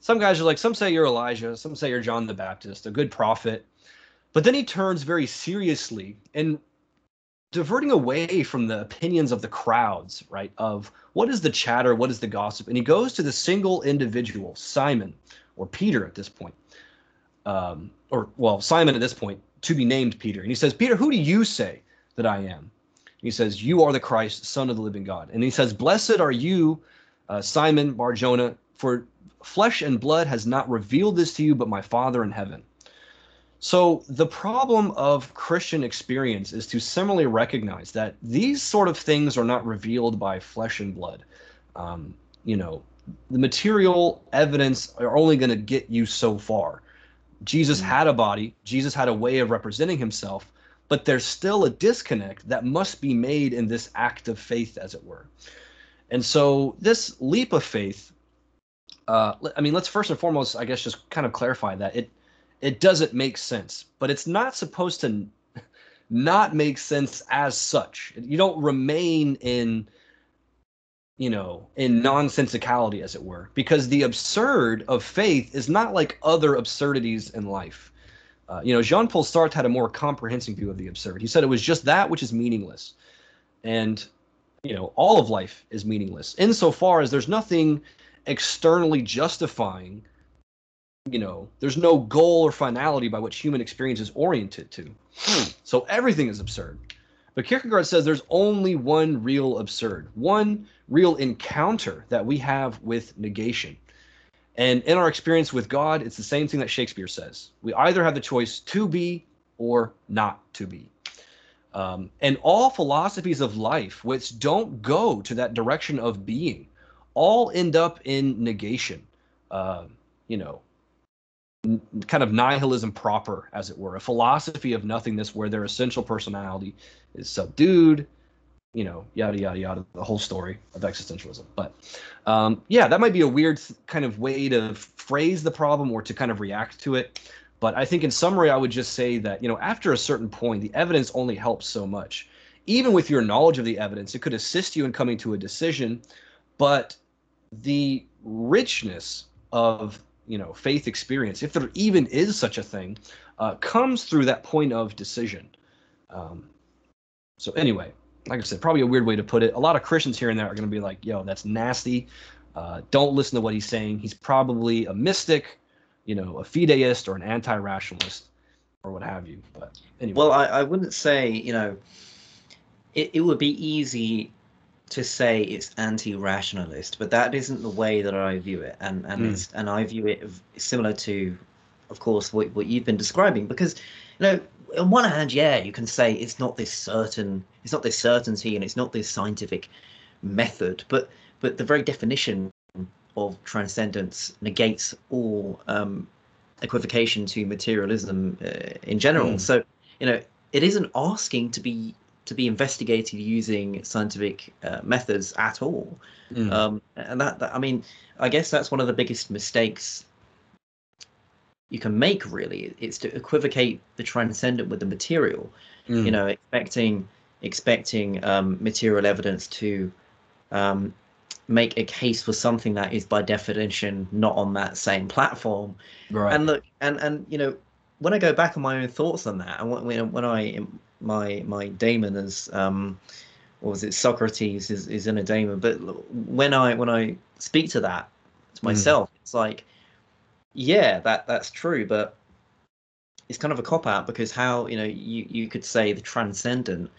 Some guys are like, some say you're Elijah, some say you're John the Baptist, a good prophet. But then he turns very seriously and diverting away from the opinions of the crowds, right? Of what is the chatter, what is the gossip? And he goes to the single individual, Simon, or Peter at this point. Um, or, well, Simon at this point, to be named Peter. And he says, Peter, who do you say that I am? He says, You are the Christ, Son of the living God. And he says, Blessed are you, uh, Simon Barjona, for flesh and blood has not revealed this to you, but my Father in heaven. So the problem of Christian experience is to similarly recognize that these sort of things are not revealed by flesh and blood. Um, you know, the material evidence are only going to get you so far. Jesus mm. had a body, Jesus had a way of representing himself, but there's still a disconnect that must be made in this act of faith, as it were. And so, this leap of faith, uh, I mean, let's first and foremost, I guess, just kind of clarify that it it doesn't make sense, but it's not supposed to <laughs> not make sense as such. You don't remain in you know, in nonsensicality, as it were, because the absurd of faith is not like other absurdities in life. Uh, you know, Jean Paul Sartre had a more comprehensive view of the absurd. He said it was just that which is meaningless. And, you know, all of life is meaningless insofar as there's nothing externally justifying, you know, there's no goal or finality by which human experience is oriented to. so everything is absurd. But Kierkegaard says there's only one real absurd, one real encounter that we have with negation. And in our experience with God, it's the same thing that Shakespeare says. We either have the choice to be or not to be. Um, and all philosophies of life which don't go to that direction of being all end up in negation. Uh, you know, n- kind of nihilism proper, as it were, a philosophy of nothingness where their essential personality is subdued, you know, yada yada yada, the whole story of existentialism. But um, yeah, that might be a weird kind of way to phrase the problem or to kind of react to it. But I think in summary, I would just say that you know, after a certain point, the evidence only helps so much. Even with your knowledge of the evidence, it could assist you in coming to a decision, but the richness of you know faith experience, if there even is such a thing, uh, comes through that point of decision. Um, so anyway, like I said, probably a weird way to put it. A lot of Christians here and there are going to be like, "Yo, that's nasty. Uh, don't listen to what he's saying. He's probably a mystic, you know, a fideist or an anti-rationalist, or what have you." But anyway. Well, I, I wouldn't say, you know, it, it would be easy to say it's anti-rationalist, but that isn't the way that I view it, and and mm. it's and I view it similar to of course, what, what you've been describing. Because, you know, on one hand, yeah, you can say it's not this certain, it's not this certainty, and it's not this scientific method, but but the very definition of transcendence negates all um, equivocation to materialism uh, in general. Mm. So, you know, it isn't asking to be to be investigated using scientific uh, methods at all. Mm. Um, and that, that, I mean, I guess that's one of the biggest mistakes you can make. Really, it's to equivocate the transcendent with the material. Mm. You know, expecting expecting um, material evidence to um, make a case for something that is by definition not on that same platform. Right. And look, and and you know, when I go back on my own thoughts on that, and when when I my my daemon is um, what was it Socrates is is in a daemon, but when I when I speak to that to hmm. myself, mm. it's like, yeah, that that's true, but it's kind of a cop out because how you know you you could say the transcendent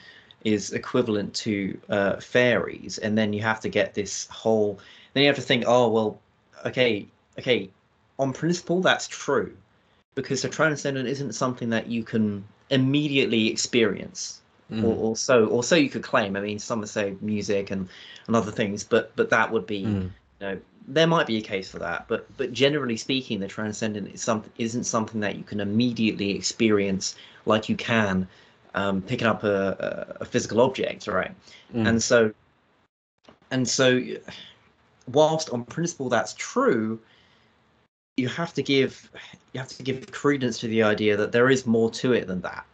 is equivalent to uh, fairies, and then you have to get this whole. Then you have to think, oh well, okay, okay, on principle that's true, because the transcendent isn't something that you can immediately experience, mm. or, or so or so you could claim. I mean, some would say music and and other things, but but that would be, mm. you know, there might be a case for that, but but generally speaking, the transcendent is something isn't something that you can immediately experience like you can um, picking up a, a, physical object, right? Mm. And so, and so, whilst on principle that's true, you have to give you have to give credence to the idea that there is more to it than that.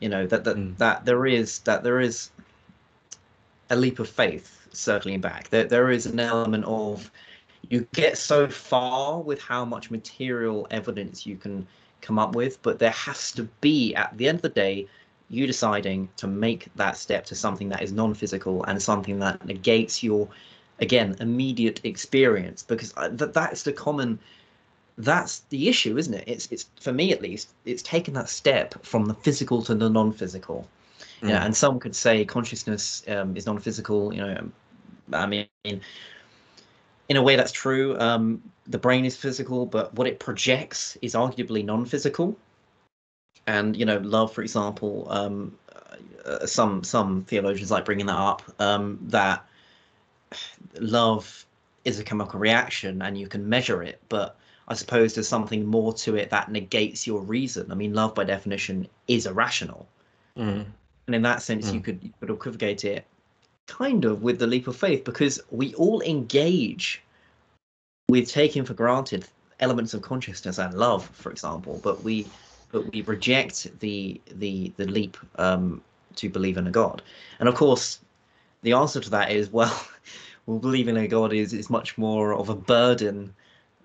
You know that that mm. that there is that there is a leap of faith circling back. There, there is an element of you get so far with how much material evidence you can come up with, but there has to be at the end of the day you deciding to make that step to something that is non-physical and something that negates your again immediate experience because uh, that that's the common that's the issue isn't it it's it's for me at least it's taken that step from the physical to the non-physical mm. yeah and some could say consciousness um, is non-physical you know i mean in a way that's true um, the brain is physical but what it projects is arguably non-physical and you know love for example um, uh, some some theologians like bringing that up um, that love is a chemical reaction and you can measure it but i suppose there's something more to it that negates your reason i mean love by definition is irrational mm. And in that sense mm. you could you could equivocate it kind of with the leap of faith because we all engage with taking for granted elements of consciousness and love for example but we but we reject the the the leap um, to believe in a god. And of course, the answer to that is <laughs> well, well, believing in a god is is much more of a burden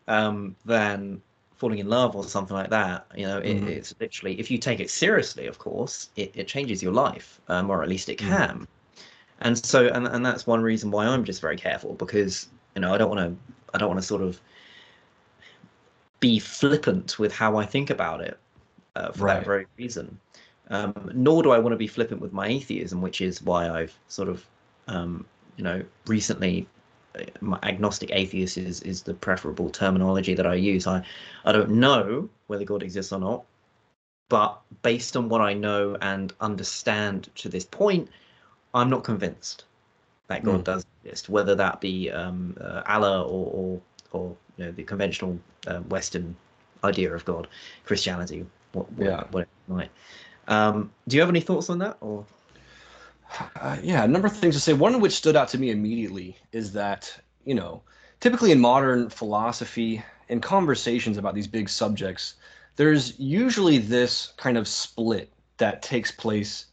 um, than falling in love or something like that. You know, it, mm-hmm. it's literally if you take it seriously, of course, it, it changes your life, um, or at least it mm. can. Mm-hmm. And so, and and that's one reason why I'm just very careful because you know I don't want to I don't want to sort of be flippant with how I think about it uh, for right. that very reason. Um, nor do I want to be flippant with my atheism, which is why I've sort of, um, you know, recently, agnostic atheist is is the preferable terminology that I use. I I don't know whether God exists or not, but based on what I know and understand to this point, I'm not convinced that God mm. does exist. Whether that be um, uh, Allah or, or or you know the conventional uh, Western idea of God, Christianity, what, what, yeah. what it might. Um, do you have any thoughts on that, or? Uh, yeah, a number of things to say. One which stood out to me immediately is that you know, typically in modern philosophy and conversations about these big subjects, there's usually this kind of split that takes place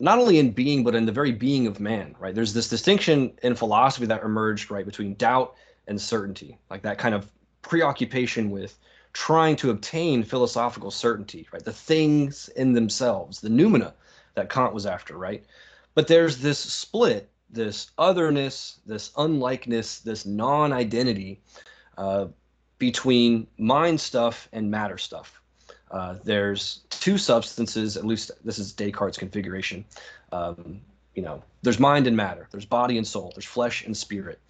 not only in being but in the very being of man right there's this distinction in philosophy that emerged right between doubt and certainty like that kind of preoccupation with trying to obtain philosophical certainty, right? The things in themselves, the noumena that Kant was after, right? But there's this split, this otherness, this unlikeness, this non identity uh, between mind stuff and matter stuff. Uh, there's two substances, at least this is Descartes' configuration. Um, you know, there's mind and matter, there's body and soul, there's flesh and spirit.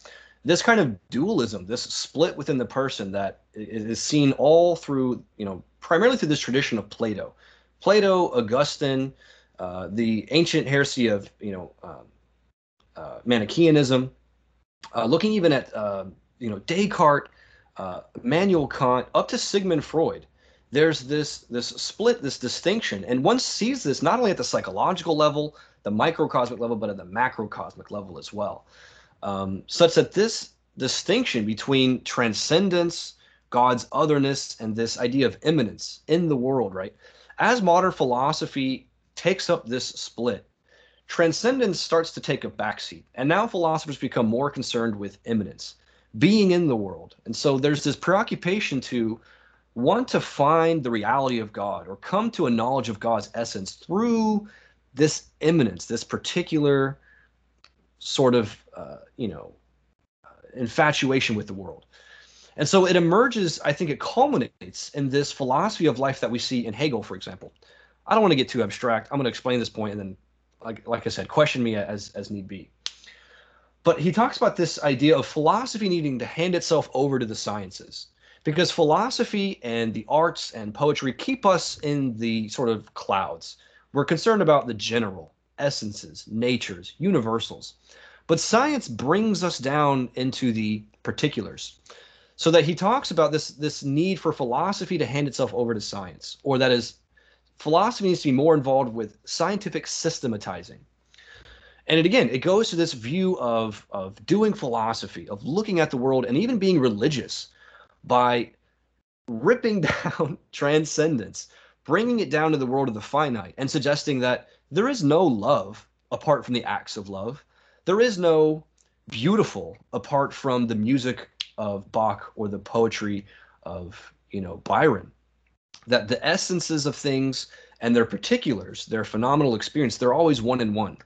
this kind of dualism, this split within the person that is seen all through, you know, primarily through this tradition of Plato. Plato, Augustine, uh, the ancient heresy of, you know, um, uh, Manichaeanism, uh, looking even at, uh, you know, Descartes, uh, Immanuel Kant, up to Sigmund Freud. There's this this split, this distinction, and one sees this not only at the psychological level, the microcosmic level, but at the macrocosmic level as well um, such that this distinction between transcendence, God's otherness, and this idea of immanence in the world, right? As modern philosophy takes up this split, transcendence starts to take a backseat. And now philosophers become more concerned with immanence, being in the world. And so there's this preoccupation to want to find the reality of God or come to a knowledge of God's essence through this immanence, this particular sort of uh, you know uh, infatuation with the world and so it emerges i think it culminates in this philosophy of life that we see in hegel for example i don't want to get too abstract i'm going to explain this point and then like, like i said question me as as need be but he talks about this idea of philosophy needing to hand itself over to the sciences because philosophy and the arts and poetry keep us in the sort of clouds we're concerned about the general essences, natures, universals. But science brings us down into the particulars. So that he talks about this this need for philosophy to hand itself over to science, or that is philosophy needs to be more involved with scientific systematizing. And it, again, it goes to this view of of doing philosophy, of looking at the world, and even being religious by ripping <laughs> down transcendence, bringing it down to the world of the finite, and suggesting that there is no love apart from the acts of love. There is no beautiful apart from the music of Bach or the poetry of, you know, Byron. That the essences of things and their particulars, their phenomenal experience, they're always one in one.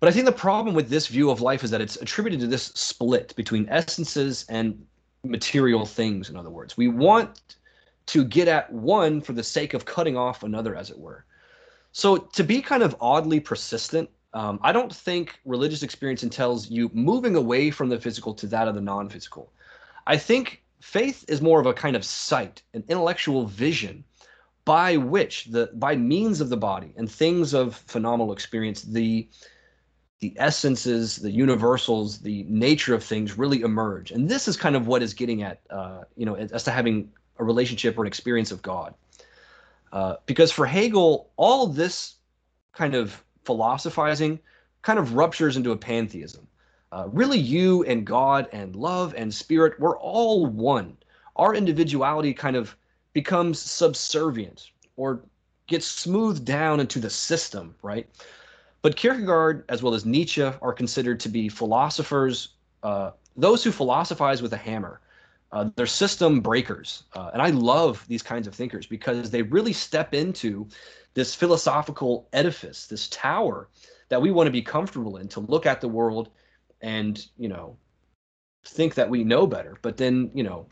But I think the problem with this view of life is that it's attributed to this split between essences and material things, in other words. We want to get at one for the sake of cutting off another, as it were. So to be kind of oddly persistent, um, I don't think religious experience entails you moving away from the physical to that of the non-physical. I think faith is more of a kind of sight, an intellectual vision by which the by means of the body and things of phenomenal experience, the the essences, the universals, the nature of things really emerge. And this is kind of what is getting at, uh, you know, as to having a relationship or an experience of God. Uh, because for Hegel, all this kind of philosophizing kind of ruptures into a pantheism. Uh, really, you and God and love and spirit, we're all one. Our individuality kind of becomes subservient or gets smoothed down into the system, right? But Kierkegaard, as well as Nietzsche, are considered to be philosophers, uh, those who philosophize with a hammer, uh, they're system breakers. Uh, and I love these kinds of thinkers because they really step into this philosophical edifice, this tower that we want to be comfortable in, to look at the world and, you know, think that we know better. But then, you know,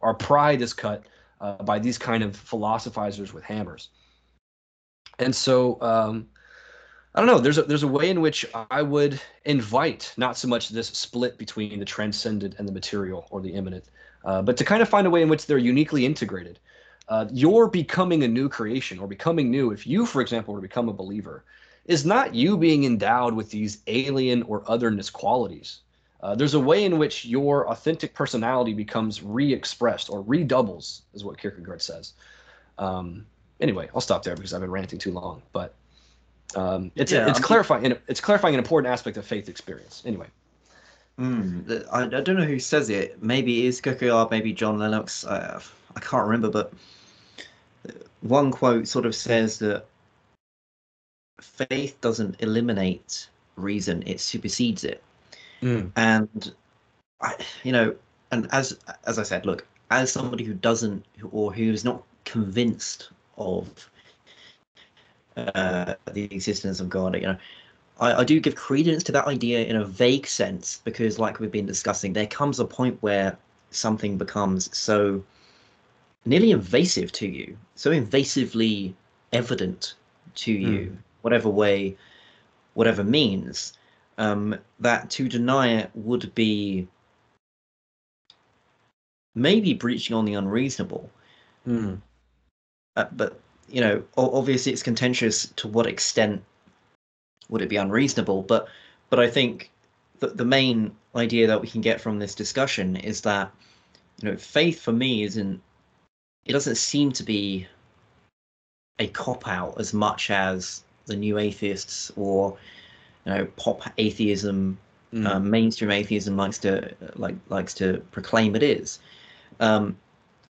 our pride is cut uh, by these kind of philosophizers with hammers. And so, um, I don't know. There's a there's a way in which I would invite not so much this split between the transcendent and the material or the immanent, uh, but to kind of find a way in which they're uniquely integrated. Uh, you're becoming a new creation or becoming new, if you, for example, were to become a believer, is not you being endowed with these alien or otherness qualities. Uh, there's a way in which your authentic personality becomes re-expressed or redoubles, is what Kierkegaard says. Um, anyway, I'll stop there because I've been ranting too long. But um, it's yeah, it's clarifying it's clarifying an important aspect of faith experience. Anyway. Mm, I, I don't know who says it. Maybe it is Kierkegaard, maybe John Lennox. I, I can't remember, but one quote sort of says that faith doesn't eliminate reason; it supersedes it. Mm. And I, you know, and as as I said, look, as somebody who doesn't or who is not convinced of uh, the existence of God, you know, I, I do give credence to that idea in a vague sense because, like we've been discussing, there comes a point where something becomes so nearly invasive to you, so invasively evident to you, mm. Whatever way, whatever means, um, that to deny it would be maybe breaching on the unreasonable. Mm. Uh, but you know, obviously, it's contentious to what extent would it be unreasonable. But but I think that the main idea that we can get from this discussion is that you know, faith for me isn't. It doesn't seem to be a cop out as much as the new atheists or you know pop atheism mm. um, mainstream atheism likes to like likes to proclaim it is. Um,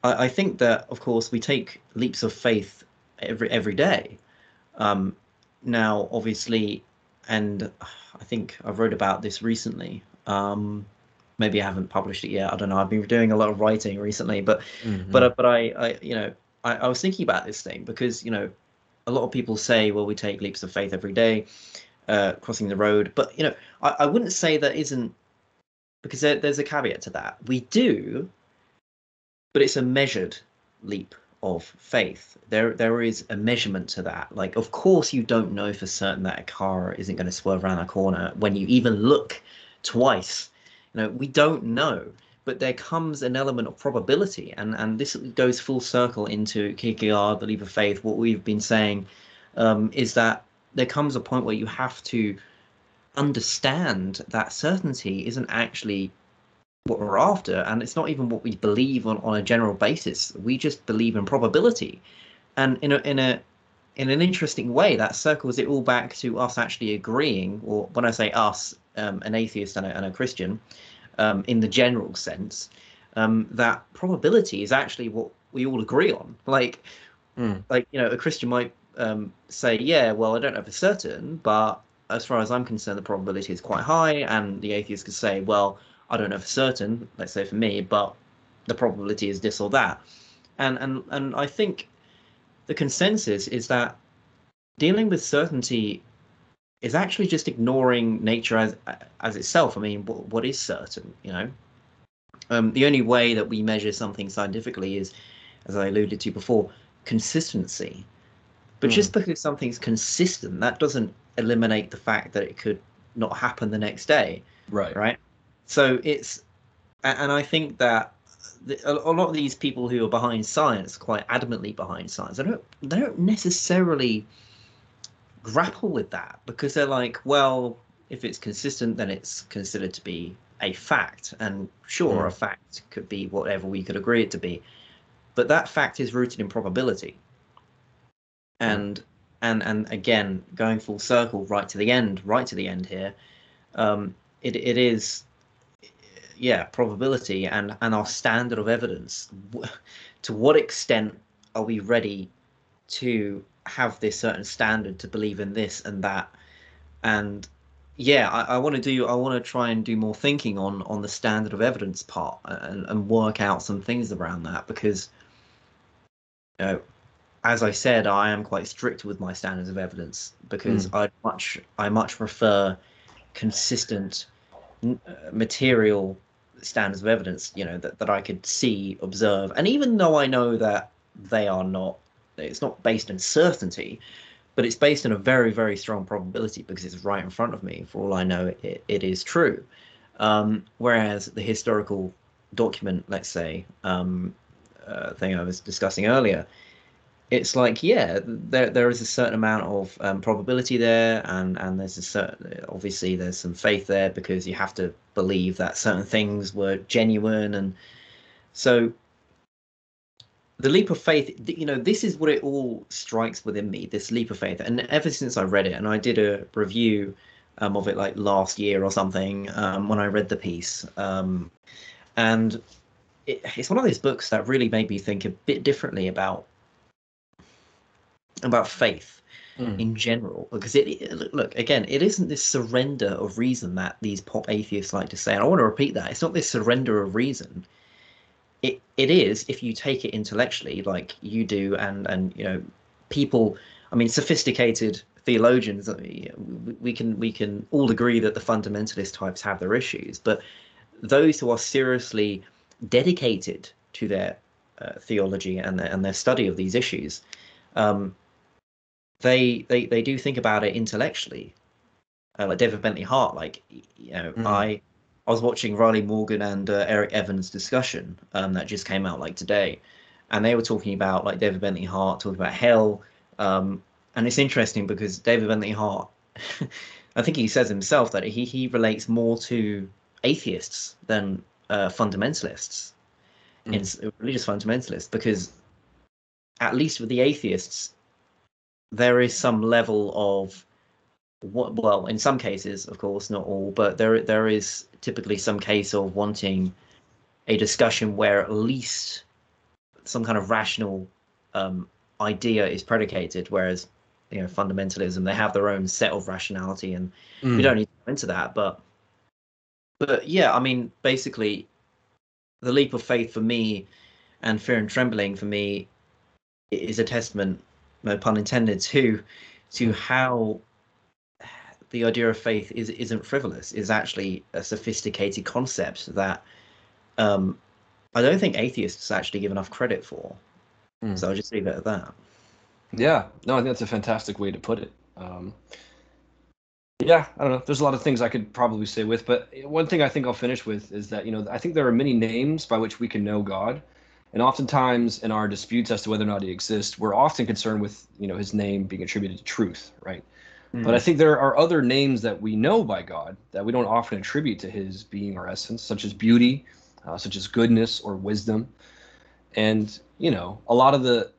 I, I, think that of course we take leaps of faith every every day. Um, now obviously and i think i wrote about this recently. Um, maybe i haven't published it yet. I don't know. I've been doing a lot of writing recently but mm-hmm. but but I, I you know I, I was thinking about this thing because you know a lot of people say, well, we take leaps of faith every day, uh, crossing the road. But you know, I, I wouldn't say that isn't because there, there's a caveat to that. We do, but it's a measured leap of faith. There there is a measurement to that. Like, of course, you don't know for certain that a car isn't going to swerve around a corner when you even look twice. You know, we don't know but there comes an element of probability, and and this goes full circle into Kierkegaard, the leap of faith. What we've been saying um, is that there comes a point where you have to understand that certainty isn't actually what we're after, and it's not even what we believe on, on a general basis. We just believe in probability, and in a in a in an interesting way, that circles it all back to us actually agreeing, or when I say us, um, an atheist and a, and a Christian, um, in the general sense, um, that probability is actually what we all agree on. Like, mm. like you know, a Christian might um, say, "Yeah, well, I don't know for certain, but as far as I'm concerned, the probability is quite high." And the atheist could say, "Well, I don't know for certain. Let's say for me, but the probability is this or that." And and and I think the consensus is that dealing with certainty is actually just ignoring nature as as itself. I mean, what, what is certain? You know, um, the only way that we measure something scientifically is, as I alluded to before, consistency. But mm. just because something's consistent, that doesn't eliminate the fact that it could not happen the next day. Right. Right. So it's, and I think that a lot of these people who are behind science, quite adamantly behind science, they don't they don't necessarily grapple with that because they're like, well, if it's consistent, then it's considered to be a fact. And sure, mm. a fact could be whatever we could agree it to be, but that fact is rooted in probability. Hmm. And mm. and and again, going full circle, right to the end, right to the end here, um, it it is, yeah, probability and and our standard of evidence. To what extent are we ready to have this certain standard to believe in this and that and yeah i, I want to do i want to try and do more thinking on on the standard of evidence part and, and work out some things around that because you know as i said i am quite strict with my standards of evidence because mm. i much i much prefer consistent uh, material standards of evidence you know that, that i could see observe and even though i know that they are not it's not based on certainty, but it's based on a very, very strong probability because it's right in front of me. For all I know, it, it is true. Um, whereas the historical document, let's say, um, uh, thing I was discussing earlier, it's like yeah, there there is a certain amount of um, probability there, and and there's a certain obviously there's some faith there because you have to believe that certain things were genuine, and so the leap of faith you know this is what it all strikes within me this leap of faith. And ever since i read it and i did a review um, of it like last year or something um, when i read the piece um, and it, it's one of those books that really made me think a bit differently about about faith mm. in general. Because it look again it isn't this surrender of reason that these pop atheists like to say and i want to repeat that it's not this surrender of reason it it is if you take it intellectually like you do and and you know people i mean sophisticated theologians we can we can all agree that the fundamentalist types have their issues but those who are seriously dedicated to their uh, theology and their, and their study of these issues um, they they they do think about it intellectually uh, like david bentley hart like you know mm. i I was watching Riley Morgan and uh, Eric Evans discussion um, that just came out like today, and they were talking about like David Bentley Hart talking about hell, um, and it's interesting because David Bentley Hart, <laughs> I think he says himself that he he relates more to atheists than uh, fundamentalists, mm. in religious fundamentalists, because at least with the atheists, there is some level of well in some cases of course not all but there there is typically some case of wanting a discussion where at least some kind of rational um, idea is predicated whereas you know fundamentalism they have their own set of rationality and mm. we don't need to go into that but but yeah i mean basically the leap of faith for me and fear and trembling for me is a testament no pun intended to to how the idea of faith is isn't frivolous is actually a sophisticated concept that um, I don't think atheists actually give enough credit for. Mm. So I'll just leave it at that. Yeah, no, I think that's a fantastic way to put it. Um, yeah, I don't know. There's a lot of things I could probably say with, but one thing I think I'll finish with is that you know I think there are many names by which we can know God, and oftentimes in our disputes as to whether or not He exists, we're often concerned with you know His name being attributed to truth, right? But I hmm. think there are other names that we know by God that we don't often attribute to his being or essence, such as beauty, uh, such as goodness or wisdom. And, you know, a lot of the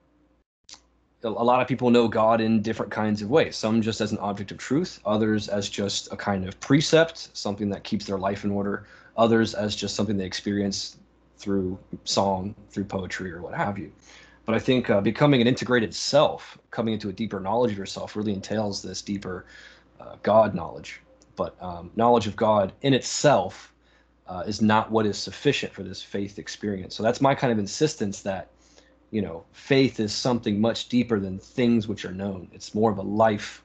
a lot of people know God in different kinds of ways. Some just as an object of truth, others as just a kind of precept, something that keeps their life in order, others as just something they experience through song, through poetry, or what have you. But I think uh, becoming an integrated self, coming into a deeper knowledge of yourself, really entails this deeper uh, God knowledge. But um, knowledge of God in itself uh, is not what is sufficient for this faith experience. So that's my kind of insistence that, you know, faith is something much deeper than things which are known. It's more of a life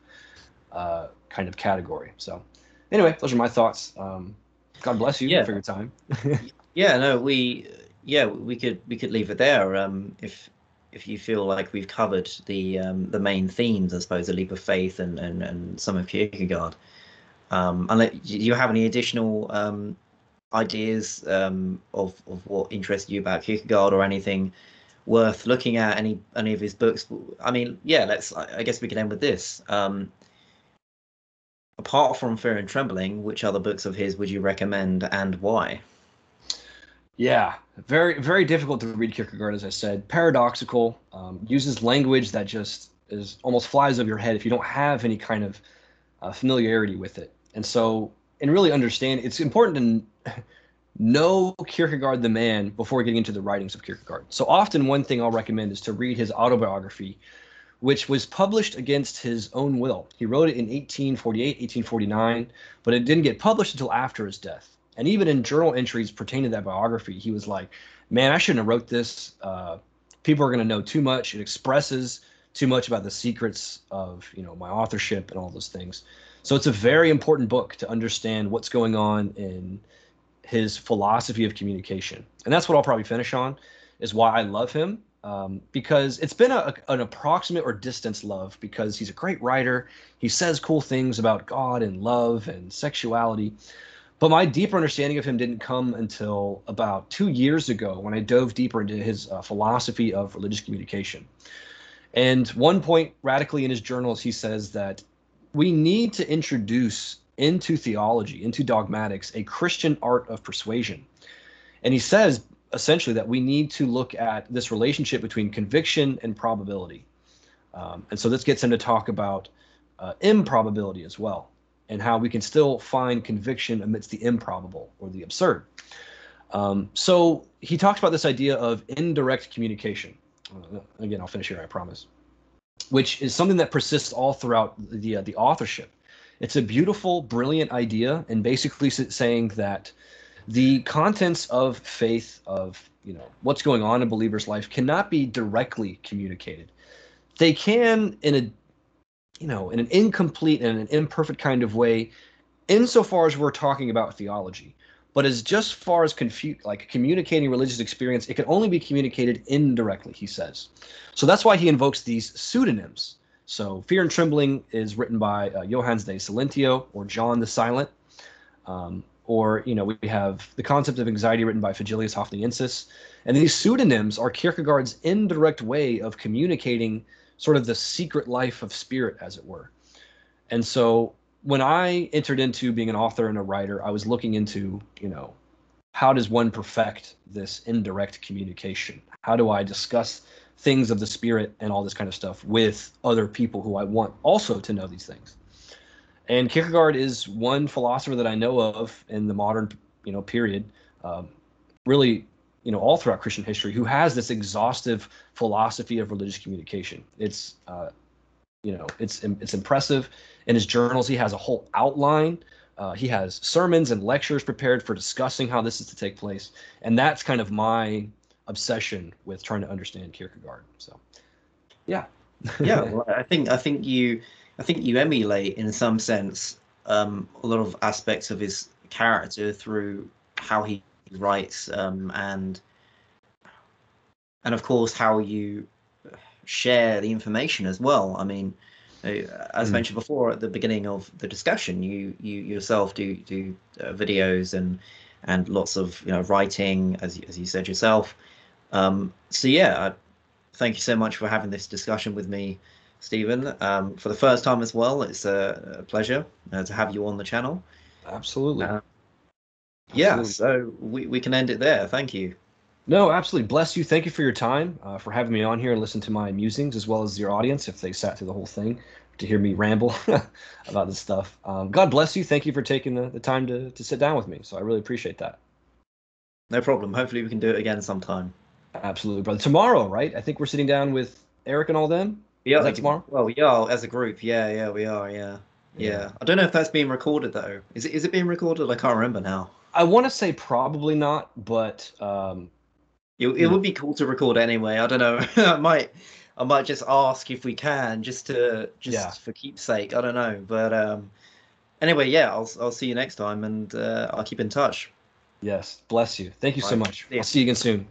uh, kind of category. So, anyway, those are my thoughts. Um, God bless you yeah. for your time. <laughs> yeah, no, we yeah we could we could leave it there. Um, if if you feel like we've covered the um, the main themes, I suppose, a leap of faith and and, and some of Kierkegaard. Um, and do you have any additional um, ideas um, of of what interests you about Kierkegaard or anything worth looking at? Any any of his books? I mean, yeah, let's. I guess we can end with this. Um, apart from Fear and Trembling, which other books of his would you recommend and why? Yeah, very very difficult to read Kierkegaard, as I said. Paradoxical, um, uses language that just is almost flies over your head if you don't have any kind of uh, familiarity with it. And so, and really understand, it's important to <laughs> know Kierkegaard the man before getting into the writings of Kierkegaard. So often, one thing I'll recommend is to read his autobiography, which was published against his own will. He wrote it in 1848, 1849, but it didn't get published until after his death. And even in journal entries pertaining to that biography, he was like, "Man, I shouldn't have wrote this. Uh, people are going to know too much. It expresses too much about the secrets of you know my authorship and all those things." So it's a very important book to understand what's going on in his philosophy of communication, and that's what I'll probably finish on. Is why I love him um, because it's been a, an approximate or distance love because he's a great writer. He says cool things about God and love and sexuality. But my deeper understanding of him didn't come until about two years ago when I dove deeper into his uh, philosophy of religious communication. And one point radically in his journals, he says that we need to introduce into theology, into dogmatics, a Christian art of persuasion. And he says essentially that we need to look at this relationship between conviction and probability. Um, and so this gets him to talk about uh, improbability as well and how we can still find conviction amidst the improbable or the absurd. Um, so he talks about this idea of indirect communication. Uh, again, I'll finish here, I promise. Which is something that persists all throughout the uh, the authorship. It's a beautiful, brilliant idea, and basically saying that the contents of faith, of you know what's going on in believer's life, cannot be directly communicated. They can, in a you know, in an incomplete and an imperfect kind of way, insofar as we're talking about theology. But as just far as confu- like communicating religious experience, it can only be communicated indirectly, he says. So that's why he invokes these pseudonyms. So Fear and Trembling is written by uh, Johannes de Silentio or John the Silent. Um, or you know we have the concept of anxiety written by Vigilius Haufniensis, and these pseudonyms are Kierkegaard's indirect way of communicating sort of the secret life of spirit, as it were. And so when I entered into being an author and a writer, I was looking into you know how does one perfect this indirect communication? How do I discuss things of the spirit and all this kind of stuff with other people who I want also to know these things? And Kierkegaard is one philosopher that I know of in the modern, you know, period, um, really, you know, all throughout Christian history, who has this exhaustive philosophy of religious communication. It's, uh, you know, it's it's impressive. In his journals, he has a whole outline. Uh, he has sermons and lectures prepared for discussing how this is to take place, and that's kind of my obsession with trying to understand Kierkegaard. So, yeah. <laughs> yeah, well, I think I think you I think you emulate in some sense um, a lot of aspects of his character through how he writes um, and and of course how you share the information as well. I mean, uh, as mm. mentioned before at the beginning of the discussion, you you yourself do do uh, videos and and lots of you know writing as as you said yourself. Um, so yeah, thank you so much for having this discussion with me Stephen, um, for the first time as well. It's a, a pleasure uh, to have you on the channel. Absolutely. Uh, yeah, absolutely. so we, we can end it there. Thank you. No, absolutely. Bless you. Thank you for your time, uh, for having me on here and listen to my musings, as well as your audience, if they sat through the whole thing to hear me ramble <laughs> about this stuff. Um, God bless you. Thank you for taking the, the time to, to sit down with me. So I really appreciate that. No problem. Hopefully we can do it again sometime. Absolutely, brother. Tomorrow, right? I think we're sitting down with Eric and all them. Yeah, like, tomorrow. Well, we are as a group. Yeah, yeah, we are. Yeah. yeah, yeah. I don't know if that's being recorded though. Is it? Is it being recorded? I can't remember now. I want to say probably not, but um, it, it would be cool to record anyway. I don't know. <laughs> I might, I might just ask if we can, just to just yeah. for keepsake. I don't know, but um, anyway, yeah, I'll I'll see you next time, and uh, I'll keep in touch. Yes, bless you. Thank you Bye. so much. I'll see you again soon.